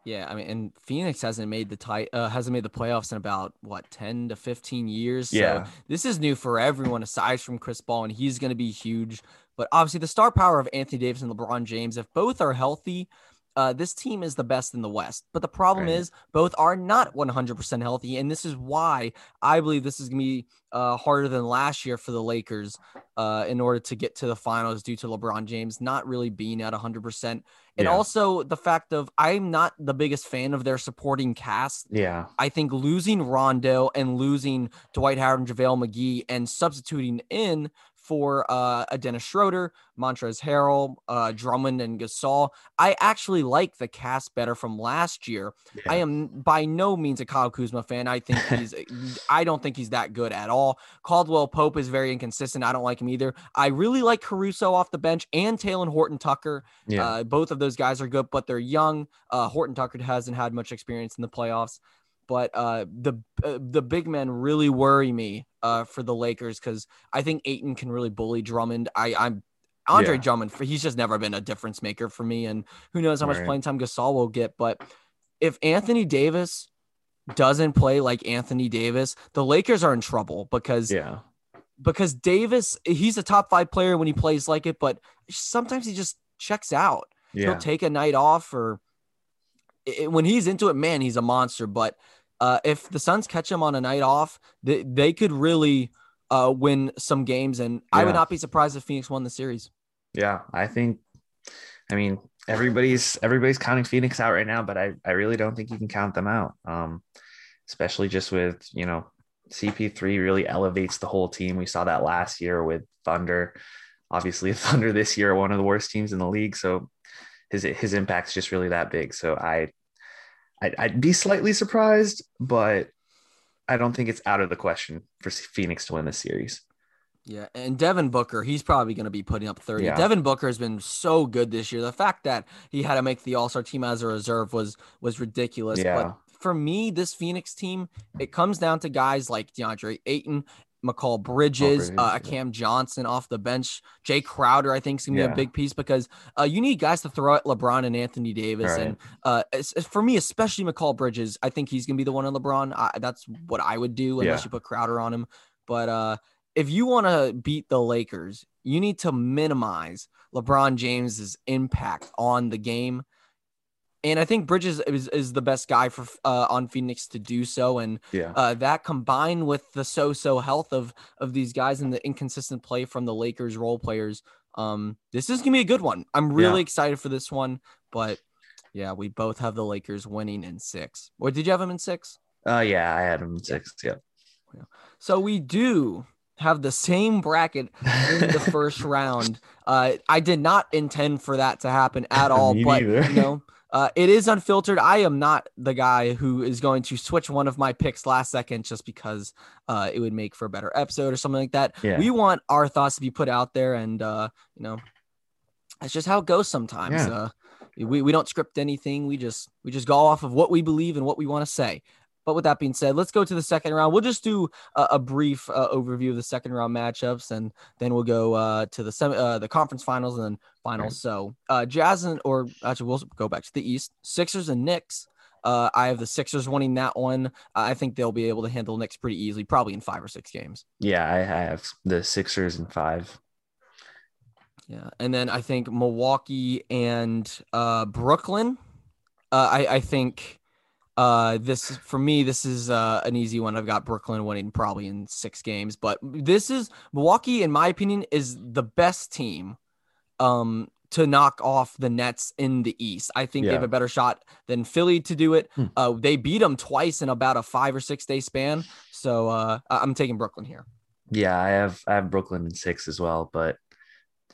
Speaker 1: Yeah, I mean, and Phoenix hasn't made the tie, uh, hasn't made the playoffs in about what ten to fifteen years.
Speaker 2: Yeah,
Speaker 1: so this is new for everyone aside from Chris Paul, and he's going to be huge. But obviously, the star power of Anthony Davis and LeBron James, if both are healthy, uh, this team is the best in the West. But the problem right. is both are not 100% healthy. And this is why I believe this is going to be uh, harder than last year for the Lakers uh, in order to get to the finals due to LeBron James not really being at 100%. And yeah. also the fact of I'm not the biggest fan of their supporting cast.
Speaker 2: Yeah.
Speaker 1: I think losing Rondo and losing Dwight Howard and JaVale McGee and substituting in for uh, a Dennis Schroeder, Montrezl Harrell, uh, Drummond, and Gasol. I actually like the cast better from last year. Yeah. I am by no means a Kyle Kuzma fan. I think he's, I don't think he's that good at all. Caldwell Pope is very inconsistent. I don't like him either. I really like Caruso off the bench and Talen Horton Tucker. Yeah. Uh, both of those guys are good, but they're young. Uh, Horton Tucker hasn't had much experience in the playoffs but uh, the uh, the big men really worry me uh, for the Lakers because I think Ayton can really bully Drummond. I I'm Andre yeah. Drummond. He's just never been a difference maker for me, and who knows how much playing time Gasol will get. But if Anthony Davis doesn't play like Anthony Davis, the Lakers are in trouble because
Speaker 2: yeah.
Speaker 1: Because Davis, he's a top five player when he plays like it, but sometimes he just checks out. Yeah. He'll take a night off or it, when he's into it, man, he's a monster. But uh, if the Suns catch him on a night off, they, they could really uh, win some games. And yeah. I would not be surprised if Phoenix won the series.
Speaker 2: Yeah, I think. I mean, everybody's everybody's counting Phoenix out right now, but I I really don't think you can count them out. Um, especially just with you know CP3 really elevates the whole team. We saw that last year with Thunder. Obviously, Thunder this year are one of the worst teams in the league, so his his impact's just really that big. So I I'd, I'd be slightly surprised, but I don't think it's out of the question for Phoenix to win this series.
Speaker 1: Yeah, and Devin Booker, he's probably going to be putting up 30. Yeah. Devin Booker has been so good this year. The fact that he had to make the All-Star team as a reserve was was ridiculous. Yeah. But for me, this Phoenix team, it comes down to guys like DeAndre Ayton Mikal Bridges, Bridges uh, Cam Johnson off the bench, Jae Crowder. I think is gonna be yeah. a big piece because uh, you need guys to throw at LeBron and Anthony Davis, right. and uh, for me, especially Mikal Bridges, I think he's gonna be the one on LeBron. I, that's what I would do unless yeah. you put Crowder on him. But uh, if you want to beat the Lakers, you need to minimize LeBron James's impact on the game and I think Bridges is, is the best guy for uh, on Phoenix to do so, and
Speaker 2: yeah.
Speaker 1: uh, that combined with the so-so health of of these guys and the inconsistent play from the Lakers role players, um, this is gonna be a good one. I'm really yeah. excited for this one, but yeah, we both have the Lakers winning in six. Or did you have them in six?
Speaker 2: Uh, yeah, I had them in six. Yeah.
Speaker 1: yeah. So we do have the same bracket in the first round. Uh, I did not intend for that to happen at all, but you know. Uh, it is unfiltered. I am not the guy who is going to switch one of my picks last second just because uh, it would make for a better episode or something like that.
Speaker 2: Yeah.
Speaker 1: We want our thoughts to be put out there, and uh, you know, that's just how it goes sometimes. Yeah. Uh, we, we don't script anything. We just we just go off of what we believe and what we want to say. But with that being said, let's go to the second round. We'll just do a, a brief uh, overview of the second round matchups, and then we'll go uh, to the semi, uh, the conference finals and then finals. Right. So, uh, Jazz and or actually, we'll go back to the East. Sixers and Knicks. Uh, I have the Sixers winning that one. I think they'll be able to handle Knicks pretty easily, probably in five or six games.
Speaker 2: Yeah, I have the Sixers in five.
Speaker 1: Yeah, and then I think Milwaukee and uh, Brooklyn. Uh, I, I think Uh, this for me, this is uh, an easy one. I've got Brooklyn winning probably in six games, but this is Milwaukee, in my opinion, is the best team um, to knock off the Nets in the East. I think they have a better shot than Philly to do it.
Speaker 2: Hmm.
Speaker 1: Uh, they beat them twice in about a five or six day span, so uh, I'm taking Brooklyn here.
Speaker 2: Yeah, I have I have Brooklyn in six as well, but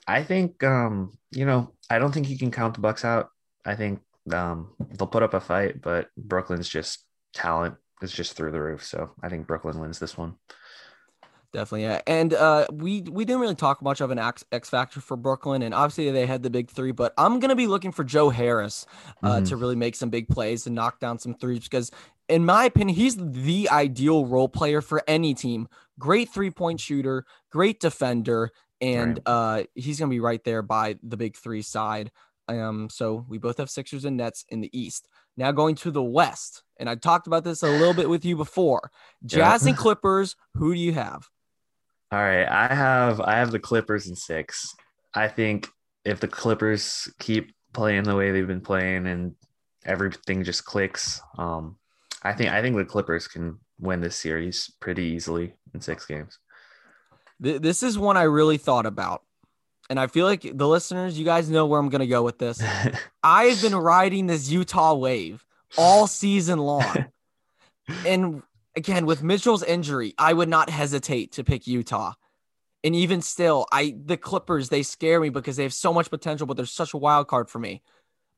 Speaker 2: I think um, you know, I don't think you can count the Bucks out. I think um they'll put up a fight, but Brooklyn's just talent is just through the roof. So I think Brooklyn wins this one.
Speaker 1: Definitely, yeah. And uh, we we didn't really talk much of an X, X factor for Brooklyn, and obviously they had the big three. But I'm gonna be looking for Joe Harris uh,
Speaker 2: Mhm.
Speaker 1: to really make some big plays and knock down some threes because, in my opinion, he's the ideal role player for any team. Great three point shooter, great defender, and uh, he's gonna be right there by the big three side. Um, so we both have Sixers and Nets in the East. Now going to the West, and I talked about this a little bit with you before. Jazz and Clippers. Who do you have?
Speaker 2: All right, I have I have the Clippers in six. I think if the Clippers keep playing the way they've been playing and everything just clicks, um, I think I think the Clippers can win this series pretty easily in six games.
Speaker 1: This is one I really thought about. And I feel like the listeners, you guys know where I'm going to go with this. I've been riding this Utah wave all season long. and again, with Mitchell's injury, I would not hesitate to pick Utah. And even still, I the Clippers, they scare me because they have so much potential, but they're such a wild card for me.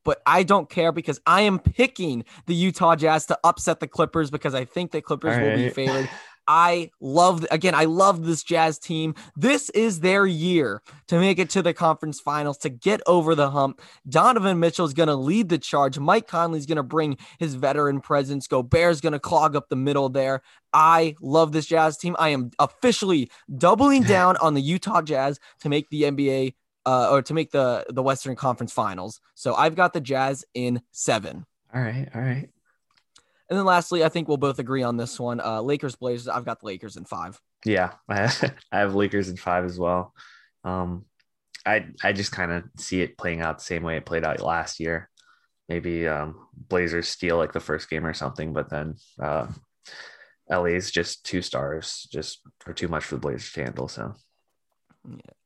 Speaker 1: But I don't care because I am picking the Utah Jazz to upset the Clippers because I think the Clippers
Speaker 2: All
Speaker 1: will be favored. I love again, I love this Jazz team. This is their year to make it to the conference finals, to get over the hump. Donovan Mitchell is going to lead the charge. Mike Conley is going to bring his veteran presence. Gobert's going to clog up the middle there. I love this Jazz team. I am officially doubling down on the Utah Jazz to make the NBA uh, or to make the the Western Conference Finals. So I've got the Jazz in seven.
Speaker 2: all right, all right.
Speaker 1: And then lastly, I think we'll both agree on this one. Uh, Lakers Blazers. I've got the Lakers in five.
Speaker 2: Yeah, I have, Lakers in five as well. Um, I I just kind of see it playing out the same way it played out last year. Maybe um, Blazers steal like the first game or something, but then uh, LA's just two stars, just are too much for the Blazers to handle. So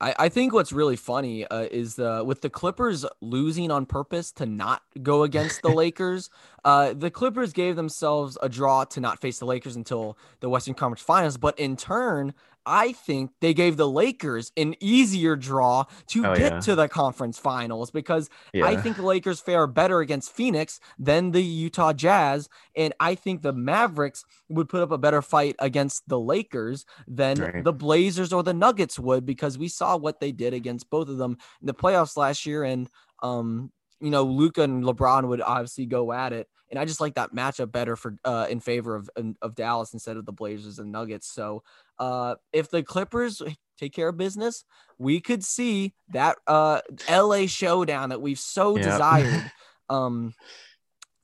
Speaker 1: I, I think what's really funny uh, is the with the Clippers losing on purpose to not go against the Lakers. Uh, the Clippers gave themselves a draw to not face the Lakers until the Western Conference Finals, but in turn, I think they gave the Lakers an easier draw to
Speaker 2: Oh,
Speaker 1: get
Speaker 2: yeah.
Speaker 1: to the conference finals because
Speaker 2: yeah,
Speaker 1: I think the Lakers fare better against Phoenix than the Utah Jazz. And I think the Mavericks would put up a better fight against the Lakers than
Speaker 2: Right.
Speaker 1: the Blazers or the Nuggets would because we saw what they did against both of them in the playoffs last year. And, um, you know, Luka and LeBron would obviously go at it. And I just like that matchup better for uh, in favor of of Dallas instead of the Blazers and Nuggets. So uh, if the Clippers take care of business, we could see that uh, LA showdown that we've so
Speaker 2: Yep.
Speaker 1: desired um,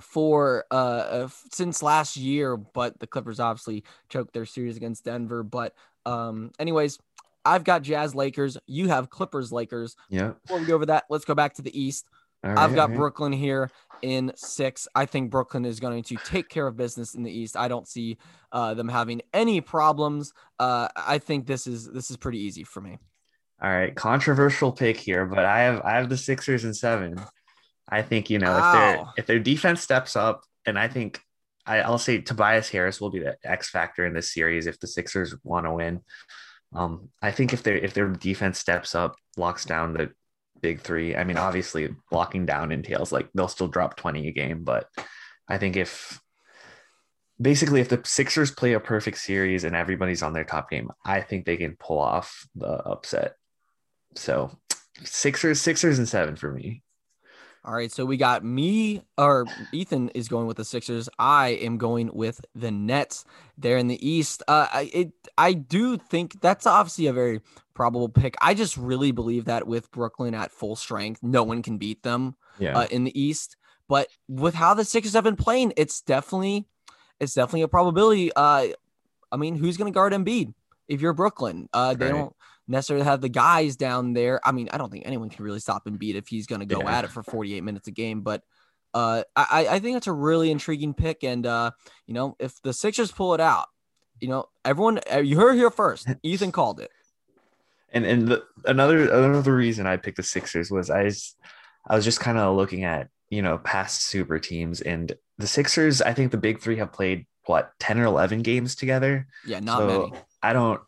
Speaker 1: for uh, uh, since last year. But the Clippers obviously choked their series against Denver. But um, anyways, I've got Jazz Lakers. You have Clippers Lakers.
Speaker 2: yeah.
Speaker 1: Before we go over that, let's go back to the East.
Speaker 2: All
Speaker 1: I've got
Speaker 2: right.
Speaker 1: Brooklyn here in six. I think Brooklyn is going to take care of business in the East. I don't see uh, them having any problems. Uh, I think this is this is pretty easy for me.
Speaker 2: All right, controversial pick here, but I have I have the Sixers in seven. I think you know if their if their defense steps up, and I think I, I'll say Tobias Harris will be the X factor in this series if the Sixers want to win. Um, I think if their if their defense steps up, locks down the big three. I mean, obviously locking down entails like they'll still drop twenty a game, but I think if basically if the Sixers play a perfect series and everybody's on their top game, I think they can pull off the upset. So Sixers, Sixers, and seven for me.
Speaker 1: All right, so we got me or Ethan is going with the Sixers. I am going with the Nets. They're in the East. Uh, I it I do think that's obviously a very probable pick. I just really believe that with Brooklyn at full strength, no one can beat them
Speaker 2: Yeah.
Speaker 1: uh, in the East. But with how the Sixers have been playing, it's definitely it's definitely a probability. Uh, I mean, who's going to guard Embiid if you're Brooklyn? Uh, they
Speaker 2: Right.
Speaker 1: don't necessarily have the guys down there. I mean, I don't think anyone can really stop Embiid if he's going to go
Speaker 2: Yeah.
Speaker 1: at it for 48 minutes a game. But uh, I, I think that's a really intriguing pick. And, uh, you know, if the Sixers pull it out, you know, everyone, uh, you heard here first. Ethan called it.
Speaker 2: And and the, another another reason I picked the Sixers was I was, I was just kind of looking at you know past super teams and the Sixers. I think the big three have played what ten or eleven games together.
Speaker 1: Yeah, not so many.
Speaker 2: I don't.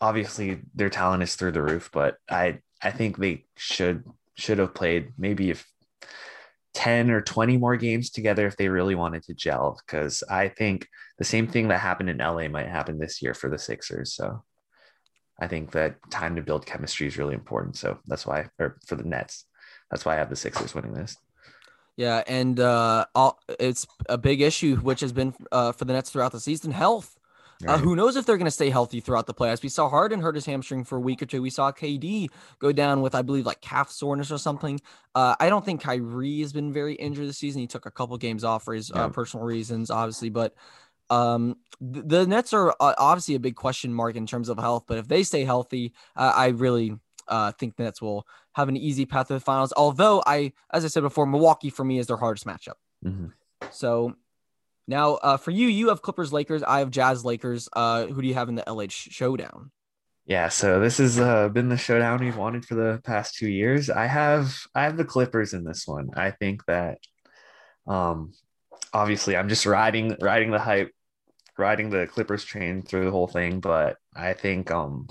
Speaker 2: Obviously, their talent is through the roof, but I I think they should should have played maybe if 10 or 20 more games together if they really wanted to gel because I think the same thing that happened in LA might happen this year for the Sixers. So I think that time to build chemistry is really important. So that's why, or for the Nets, that's why I have the Sixers winning this.
Speaker 1: Yeah, and uh, all, it's a big issue, which has been uh, for the Nets throughout the season health. Uh. Uh, who knows if they're going to stay healthy throughout the playoffs? We saw Harden hurt his hamstring for a week or two. We saw KD go down with, I believe, like calf soreness or something. Uh, I don't think Kyrie has been very injured this season. He took a couple games off for his uh, personal reasons, obviously. But um, the, the Nets are uh, obviously a big question mark in terms of health. But if they stay healthy, I really think the Nets will have an easy path to the finals. Although I, as I said before, Milwaukee for me is their hardest matchup. Mm-hmm. So now, uh, for you, you have Clippers Lakers. I have Jazz Lakers. Uh, who do you have in the LH showdown?
Speaker 2: Yeah, so this has uh, been the showdown we've wanted for the past two years. I have I have the Clippers in this one. I think that, um, obviously, I'm just riding riding the hype, riding the Clippers train through the whole thing. But I think, um,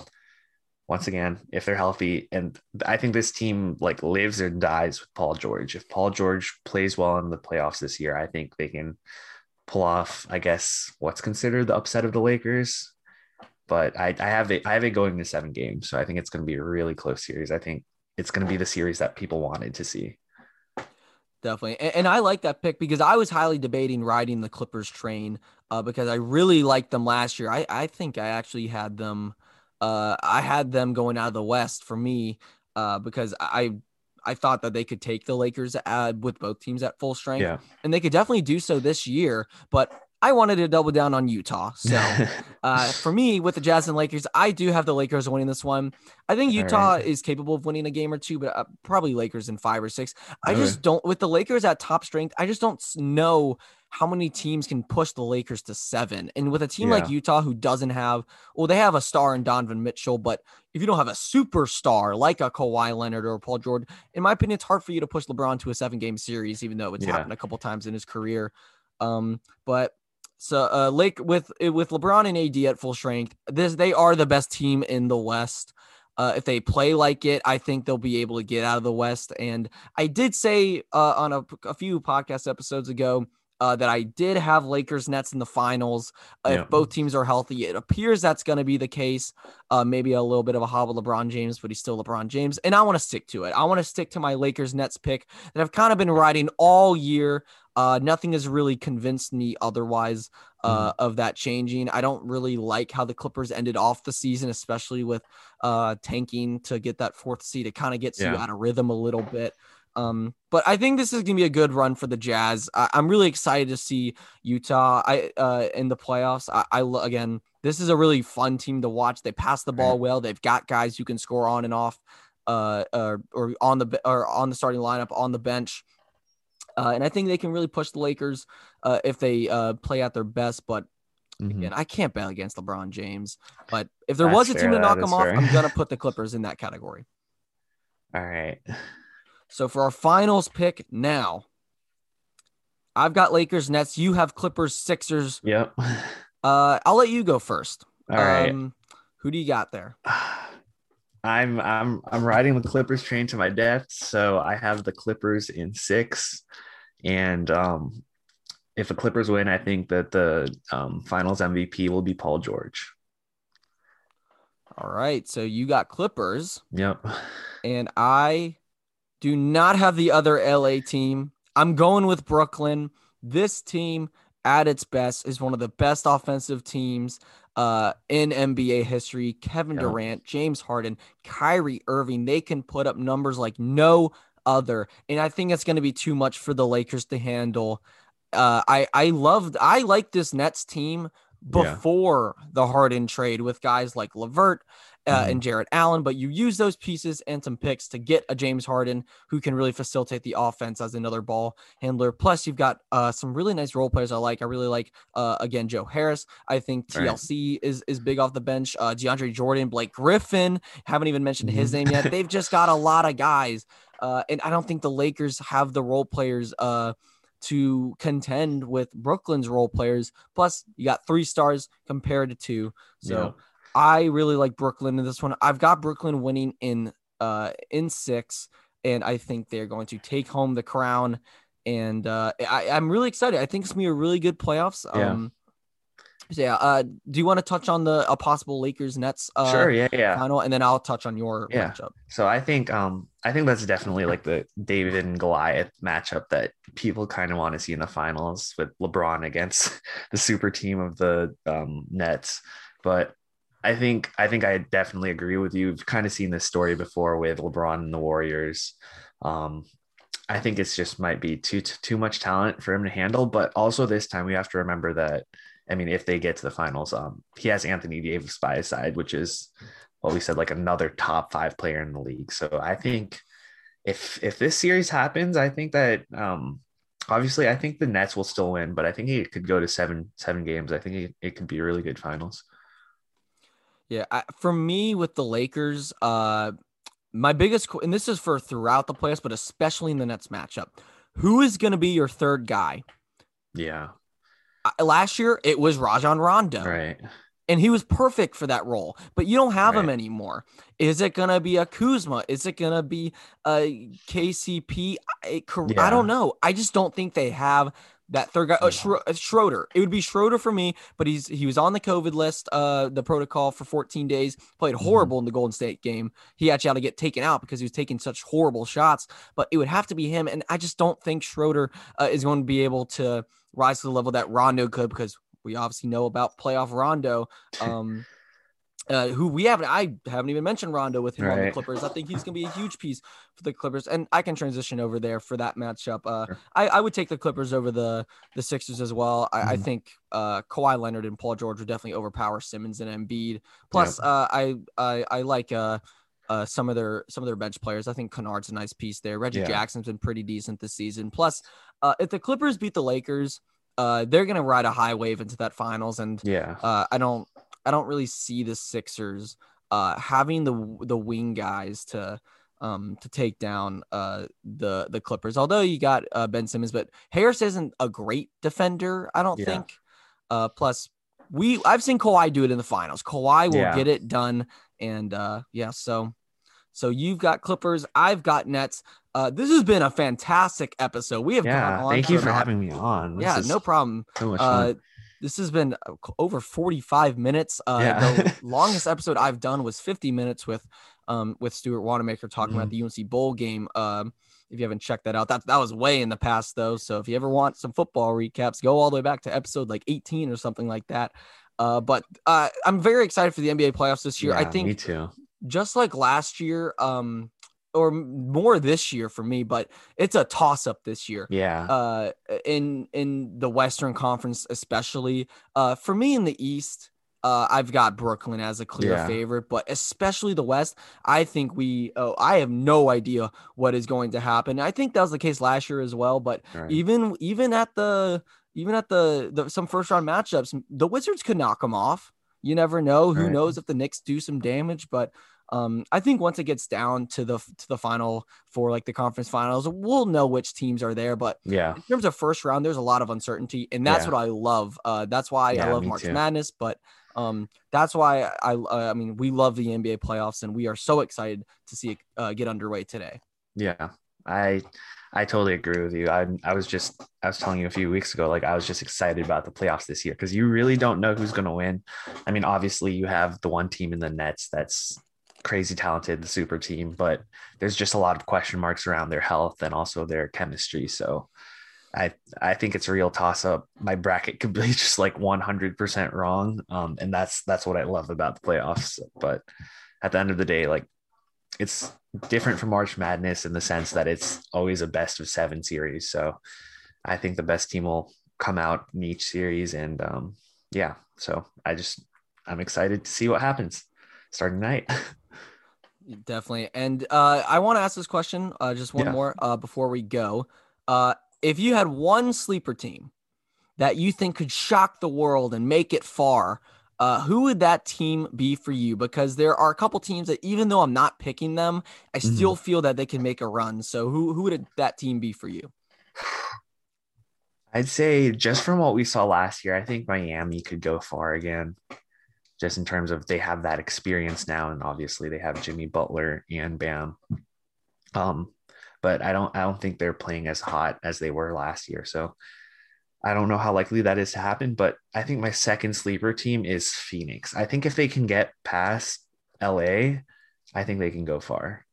Speaker 2: once again, if they're healthy, and I think this team like lives and dies with Paul George. If Paul George plays well in the playoffs this year, I think they can pull off, I guess, what's considered the upset of the Lakers. But I, I have it, I have it going to seven games, so I think it's going to be a really close series. I think it's going to be the series that people wanted to see.
Speaker 1: Definitely, and, and I like that pick because I was highly debating riding the Clippers train uh, because I really liked them last year. I, I think I actually had them. Uh, I had them going out of the West for me uh, because I I thought that they could take the Lakers uh, with both teams at full strength. Yeah. And they could definitely do so this year. But I wanted to double down on Utah. So uh, for me, with the Jazz and Lakers, I do have the Lakers winning this one. I think Utah right. is capable of winning a game or two, but uh, probably Lakers in five or six. I just don't, with the Lakers at top strength, I just don't know how many teams can push the Lakers to seven. And with a team yeah. like Utah, who doesn't have, well, they have a star in Donovan Mitchell, but if you don't have a superstar like a Kawhi Leonard or Paul George, in my opinion, it's hard for you to push LeBron to a seven game series, even though it's yeah. happened a couple times in his career. Um, but so uh, Lake with with LeBron and AD at full strength, this they are the best team in the West. Uh, if they play like it, I think they'll be able to get out of the West. And I did say uh, on a, a few podcast episodes ago uh, that I did have Lakers Nets in the finals. Uh, yeah. If both teams are healthy, it appears that's going to be the case. Uh, maybe a little bit of a hobble LeBron James, but he's still LeBron James. And I want to stick to it. I want to stick to my Lakers Nets pick that I've kind of been riding all year. Uh, nothing has really convinced me otherwise uh, mm. of that changing. I don't really like how the Clippers ended off the season, especially with uh, tanking to get that fourth seed. It kind of gets yeah. you out of rhythm a little bit. Um, but I think this is gonna be a good run for the Jazz. I, am really excited to see Utah I uh in the playoffs. I, I again, this is a really fun team to watch. They pass the ball well. They've got guys who can score on and off, uh, uh or on the or on the starting lineup on the bench. Uh, and I think they can really push the Lakers uh, if they uh, play at their best. But mm-hmm. again, I can't bet against LeBron James. But if there That's was a team fair, to knock them off, I'm gonna put the Clippers in that category.
Speaker 2: All right.
Speaker 1: So for our finals pick now, I've got Lakers, Nets. You have Clippers, Sixers.
Speaker 2: Yep.
Speaker 1: Uh, I'll let you go first.
Speaker 2: All right. Um,
Speaker 1: who do you got there?
Speaker 2: I'm I'm I'm riding the Clippers train to my death, so I have the Clippers in six, and um, if the Clippers win, I think that the um, Finals MVP will be Paul George.
Speaker 1: All right, so you got Clippers.
Speaker 2: Yep.
Speaker 1: And I do not have the other LA team. I'm going with Brooklyn. This team, at its best, is one of the best offensive teams uh, in NBA history. Kevin yeah. Durant, James Harden, Kyrie Irving, they can put up numbers like no other. And I think it's going to be too much for the Lakers to handle. Uh, I I loved I like this Nets team before yeah. the Harden trade with guys like LeVert uh,
Speaker 2: Mhm.
Speaker 1: and Jarrett Allen, but you use those pieces and some picks to get a James Harden who can really facilitate the offense as another ball handler. Plus, you've got uh, some really nice role players I like. I really like uh, again Joe Harris. I think
Speaker 2: Right.
Speaker 1: TLC is is big off the bench. Uh, DeAndre Jordan, Blake Griffin. Haven't even mentioned his
Speaker 2: Mhm.
Speaker 1: name yet. They've just got a lot of guys, uh, and I don't think the Lakers have the role players. Uh, to contend with Brooklyn's role players. Plus, you got three stars compared to two. So. I really like Brooklyn in this one. I've got Brooklyn winning in uh in six, and I think they're going to take home the crown. And uh I, I'm really excited. I think it's gonna be a really good playoffs.
Speaker 2: Yeah.
Speaker 1: Um so yeah, uh do you want to touch on the a possible Lakers Nets uh
Speaker 2: sure. Yeah. Yeah.
Speaker 1: final and then I'll touch on your
Speaker 2: Yeah.
Speaker 1: matchup.
Speaker 2: So I think um I think that's definitely like the David and Goliath matchup that people kind of want to see in the finals with LeBron against the super team of the um, Nets. But I think I think I definitely agree with you. We've kind of seen this story before with LeBron and the Warriors. Um, I think it's just might be too too much talent for him to handle. But also this time we have to remember that I mean, if they get to the finals, um, he has Anthony Davis by his side, which is what we said, like another top five player in the league. So I think if if this series happens, I think that um obviously I think the Nets will still win, but I think it could go to seven seven games. I think it, it could be a really good finals.
Speaker 1: Yeah, I, for me with the Lakers, uh, my biggest and this is for throughout the playoffs, but especially in the Nets matchup, who is going to be your third guy?
Speaker 2: Yeah.
Speaker 1: Uh, last year it was Rajon Rondo,
Speaker 2: Right.
Speaker 1: and he was perfect for that role. But you don't have him anymore. Is it going to be a Kuzma? Is it going to be a KCP? I, I don't know. I just don't think they have. That third guy, uh, Schro- uh, Schroeder. It would be Schroeder for me, but he's he was on the COVID list, uh, the protocol for 14 days. Played
Speaker 2: Mhm.
Speaker 1: horrible in the Golden State game. He actually had to get taken out because he was taking such horrible shots. But it would have to be him, and I just don't think Schroeder uh, is going to be able to rise to the level that Rondo could because we obviously know about playoff Rondo. Um, uh, who we haven't, I haven't even mentioned Rondo with him on the Clippers. I think he's going to be a huge piece for the Clippers, and I can transition over there for that matchup. Uh,
Speaker 2: Sure.
Speaker 1: I, I would take the Clippers over the the Sixers as well. I, I
Speaker 2: Mhm.
Speaker 1: think uh, Kawhi Leonard and Paul George would definitely overpower Simmons and Embiid. Plus, uh, I, I I like uh, uh, some of their some of their bench players. I think Kennard's a nice piece there. Reggie
Speaker 2: Yeah.
Speaker 1: Jackson's been pretty decent this season. Plus, uh, if the Clippers beat the Lakers, uh, they're gonna ride a high wave into that finals, and
Speaker 2: Yeah.
Speaker 1: uh, I don't I don't really see the Sixers uh, having the the wing guys to um to take down uh the the Clippers. Although you got uh, Ben Simmons, but Harris isn't a great defender. I don't
Speaker 2: Yeah.
Speaker 1: think. Uh, plus we I've seen Kawhi do it in the finals. Kawhi will
Speaker 2: Yeah.
Speaker 1: get it done, and uh, yeah, so. So you've got Clippers, I've got Nets. Uh, this has been a fantastic episode. We have
Speaker 2: Yeah.
Speaker 1: gone on
Speaker 2: Thank you
Speaker 1: for
Speaker 2: having me on. This
Speaker 1: Yeah, no problem.
Speaker 2: So much
Speaker 1: Uh,
Speaker 2: fun.
Speaker 1: This has been uh, over 45 minutes. Uh,
Speaker 2: Yeah.
Speaker 1: the longest episode I've done was 50 minutes with um with Stuart Wanamaker talking about
Speaker 2: Mm-hmm.
Speaker 1: the UNC bowl game. Um, if you haven't checked that out, that that was way in the past though. So if you ever want some football recaps, go all the way back to episode like 18 or something like that. Uh, but uh, I'm very excited for the NBA playoffs this year. I think
Speaker 2: me too.
Speaker 1: just like last year, um, or more this year for me, but it's a toss up this year
Speaker 2: Yeah.
Speaker 1: uh in in the western conference especially uh for me in the east uh i've got brooklyn as a clear
Speaker 2: Yeah.
Speaker 1: favorite but especially the west i think we oh, i have no idea what is going to happen i think that was the case last year as well but
Speaker 2: Right.
Speaker 1: even even at the even at the, the some first round matchups the wizards could knock them off you never know who
Speaker 2: Right.
Speaker 1: knows if the Knicks do some damage but um, I think once it gets down to the to the final for like the conference finals, we'll know which teams are there. But
Speaker 2: yeah.
Speaker 1: in terms of first round, there's a lot of uncertainty, and that's
Speaker 2: Yeah.
Speaker 1: what I love. Uh, that's why I love March
Speaker 2: too.
Speaker 1: Madness, but um, that's why I, I, I mean, we love the NBA playoffs, and we are so excited to see it uh, get underway today.
Speaker 2: Yeah, I I totally agree with you. I I was just I was telling you a few weeks ago, like I was just excited about the playoffs this year because you really don't know who's going to win. I mean, obviously you have the one team in the Nets that's crazy talented, the super team, but there's just a lot of question marks around their health and also their chemistry. So. I, I think it's a real toss up. My bracket could be just like 100% wrong. Um, and that's, that's what I love about the playoffs. But at the end of the day, like it's different from March Madness in the sense that it's always a best of seven series. So I think the best team will come out in each series. And um, yeah, so I just, I'm excited to see what happens. starting night.
Speaker 1: Definitely. And uh, I want to ask this question, uh, just one
Speaker 2: Yeah.
Speaker 1: more uh, before we go. Uh, if you had one sleeper team that you think could shock the world and make it far, uh, who would that team be for you? Because there are a couple teams that, even though I'm not picking them, I still feel that they can make a run. So who who would that team be for you?
Speaker 2: I'd say just from what we saw last year, I think Miami could go far again. Just in terms of they have that experience now, and obviously they have Jimmy Butler and Bam. Um, but I don't I don't think they're playing as hot as they were last year. So I don't know how likely that is to happen. But I think my second sleeper team is Phoenix. I think if they can get past LA, I think they can go far.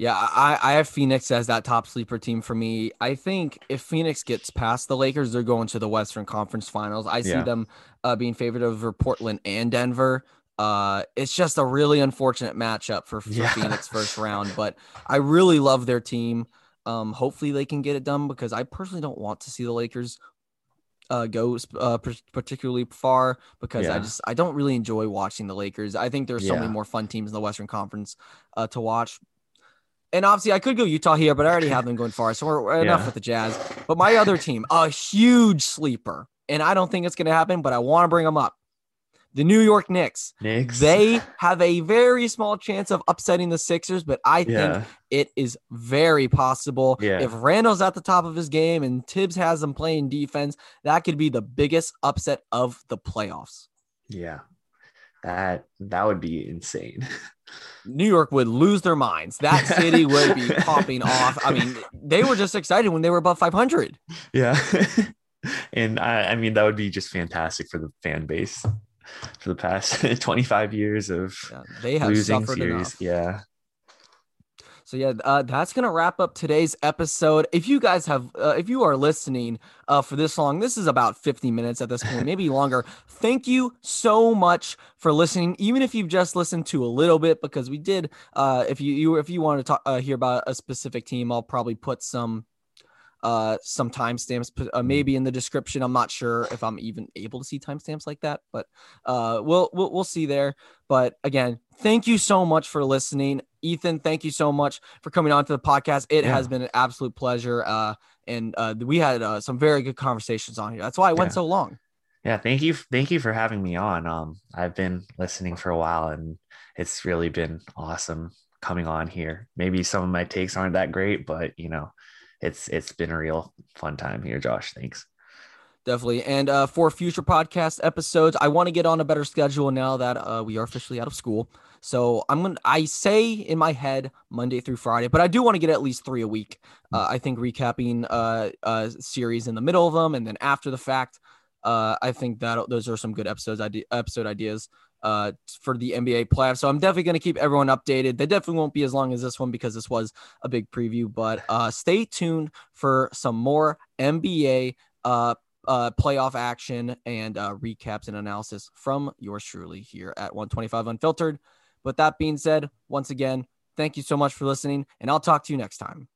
Speaker 1: Yeah, I, I have Phoenix as that top sleeper team for me. I think if Phoenix gets past the Lakers, they're going to the Western Conference Finals. I see
Speaker 2: Yeah.
Speaker 1: them uh, being favored over Portland and Denver. Uh, it's just a really unfortunate matchup for, for
Speaker 2: Yeah.
Speaker 1: Phoenix first round, but I really love their team. Um, hopefully they can get it done because I personally don't want to see the Lakers uh, go uh, particularly far because I just I don't really enjoy watching the Lakers. I think there's so many more fun teams in the Western Conference uh, to watch. And obviously, I could go Utah here, but I already have them going far. So we're, we're enough with the Jazz. But my other team, a huge sleeper, and I don't think it's going to happen, but I want to bring them up. The New York Knicks.
Speaker 2: Knicks.
Speaker 1: They have a very small chance of upsetting the Sixers, but I think
Speaker 2: yeah.
Speaker 1: it is very possible.
Speaker 2: Yeah.
Speaker 1: If Randle's at the top of his game and Tibbs has them playing defense, that could be the biggest upset of the playoffs.
Speaker 2: Yeah. That that would be insane.
Speaker 1: New York would lose their minds. That city would be popping off. I mean, they were just excited when they were above 500.
Speaker 2: Yeah. and I, I mean that would be just fantastic for the fan base for the past 25 years of
Speaker 1: Yeah, they have
Speaker 2: losing
Speaker 1: suffered
Speaker 2: series.
Speaker 1: enough.
Speaker 2: Yeah.
Speaker 1: So yeah, uh, that's gonna wrap up today's episode. If you guys have, uh, if you are listening uh, for this long, this is about 50 minutes at this point, maybe longer. Thank you so much for listening, even if you've just listened to a little bit, because we did. Uh, if you, you if you want to talk, uh, hear about a specific team, I'll probably put some uh some timestamps uh, maybe in the description i'm not sure if i'm even able to see timestamps like that but uh we'll, we'll we'll see there but again thank you so much for listening ethan thank you so much for coming on to the podcast it
Speaker 2: Yeah.
Speaker 1: has been an absolute pleasure uh and uh we had uh, some very good conversations on here that's why it went
Speaker 2: Yeah.
Speaker 1: so long
Speaker 2: Yeah. Thank you. Thank you for having me on. Um, I've been listening for a while and it's really been awesome coming on here. Maybe some of my takes aren't that great, but you know, it's it's been a real fun time here, Josh. Thanks.
Speaker 1: definitely and uh for future podcast episodes i want to get on a better schedule now that uh we are officially out of school so i'm gonna i say in my head monday through friday but i do want to get at least three a week. Uh, i think recapping uh uh series in the middle of them and then after the fact uh i think that those are some good episodes ide- episode ideas uh for the nba playoffs. So i'm definitely going to keep everyone updated. They definitely won't be as long as this one because this was a big preview but uh stay tuned for some more nba uh uh, playoff action and uh, recaps and analysis from yours truly here at 125 Unfiltered. But that being said, once again, thank you so much for listening, and I'll talk to you next time.